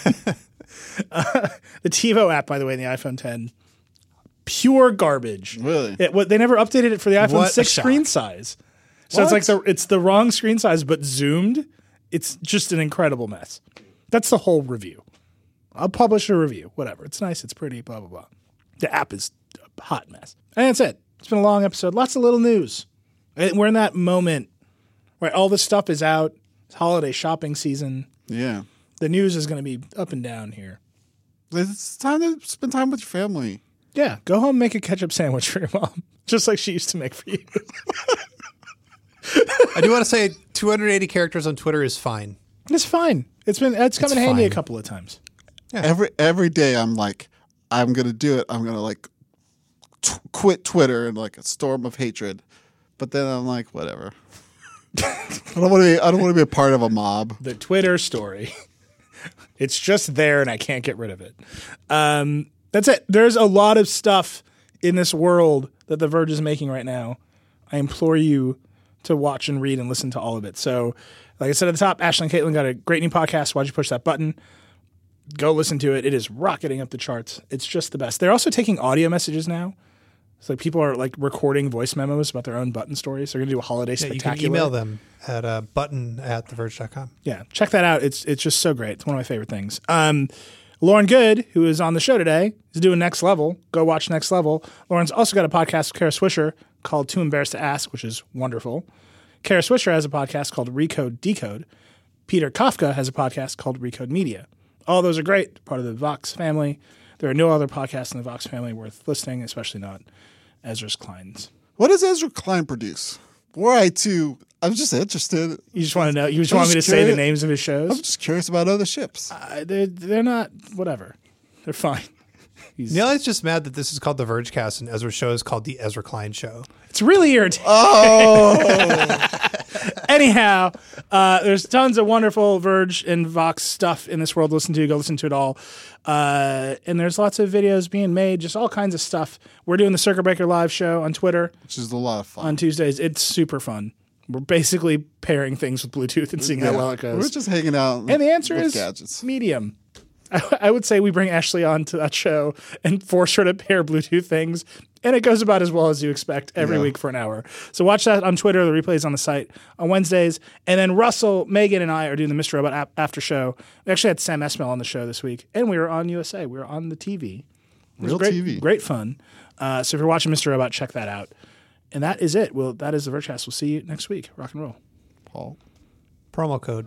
uh, the TiVo app, by the way, in the iPhone 10, pure garbage.
Really?
It, what, they never updated it for the iPhone
What
6 screen size. So it's like the it's the wrong screen size, but zoomed. It's just an incredible mess. That's the whole review. I'll publish a review. Whatever. It's nice. It's pretty. Blah blah blah. The app is a hot mess. And that's it. It's been a long episode. Lots of little news. We're in that moment where all this stuff is out. It's holiday shopping season.
Yeah,
The news is going to be up and down here.
it's time to spend time with your family.
Yeah, go home, make a ketchup sandwich for your mom. just like she used to make for you.
I do want to say 280 characters on Twitter is fine.
It's fine. It's been it's come in handy a couple of times.
Every every day I'm like, I'm gonna do it. I'm gonna like t- quit Twitter in like a storm of hatred. But then I'm like, whatever. I don't want to be. I don't want to be a part of a mob.
The Twitter story. it's just there, and I can't get rid of it. Um, that's it. There's a lot of stuff in this world that The Verge is making right now. I implore you to watch and read and listen to all of it. So, like I said at the top, Ashley and Kaitlyn got a great new podcast. Why'd you push that button? Go listen to it. It is rocketing up the charts. It's just the best. They're also taking audio messages now. It's like people are like recording voice memos about their own button stories. They're going to do a holiday
Yeah, you
spectacular.
can email them at uh, button at theverge.com.
Yeah, check that out. It's it's just so great. It's one of my favorite things. Um, Lauren Goode, who is on the show today, is doing Next Level. Go watch Next Level. Lauren's also got a podcast with Kara Swisher called Too Embarrassed to Ask, which is wonderful. Kara Swisher has a podcast called Recode Decode. Peter Kafka has a podcast called Recode Media. All those are great, part of the Vox family. There are no other podcasts in the Vox family worth listening, especially not Ezra's Klein's.
What does Ezra Klein produce? Were I to, I'm just interested.
You just want to know? You just
I'm
want me to
just
say the names of his shows?
I'm just curious about other ships.
Uh, they're, they're not whatever. They're fine. He's,
Nilay is just mad that this is called the Vergecast and Ezra's show is called the Ezra Klein Show.
it's really irritating.
Oh,
Anyhow, uh, there's tons of wonderful Verge and Vox stuff in this world to listen to. Go listen to it all. Uh, and there's lots of videos being made, just all kinds of stuff. We're doing the Circuit Breaker live show on Twitter
which is a lot of fun.
on Tuesdays. It's super fun. We're basically pairing things with Bluetooth and seeing how well it goes.
We're just hanging out.
And the answer
with
is
gadgets.
medium. I, I would say we bring Ashley on to that show and force her to pair Bluetooth things, and it goes about as well as you expect every
Yeah.
week for an hour. So watch that on Twitter. The replays on the site on Wednesdays, and then Russell, Megan, and I are doing the Mr. Robot ap- after show. We actually had Sam Esmail on the show this week, and we were on USA. We were on the TV.
Real
great,
TV.
great fun. Uh, so if you're watching Mr. Robot, check that out. And that is it. Well, that is the Vergecast. We'll see you next week. Rock and roll.
Paul.
Promo code.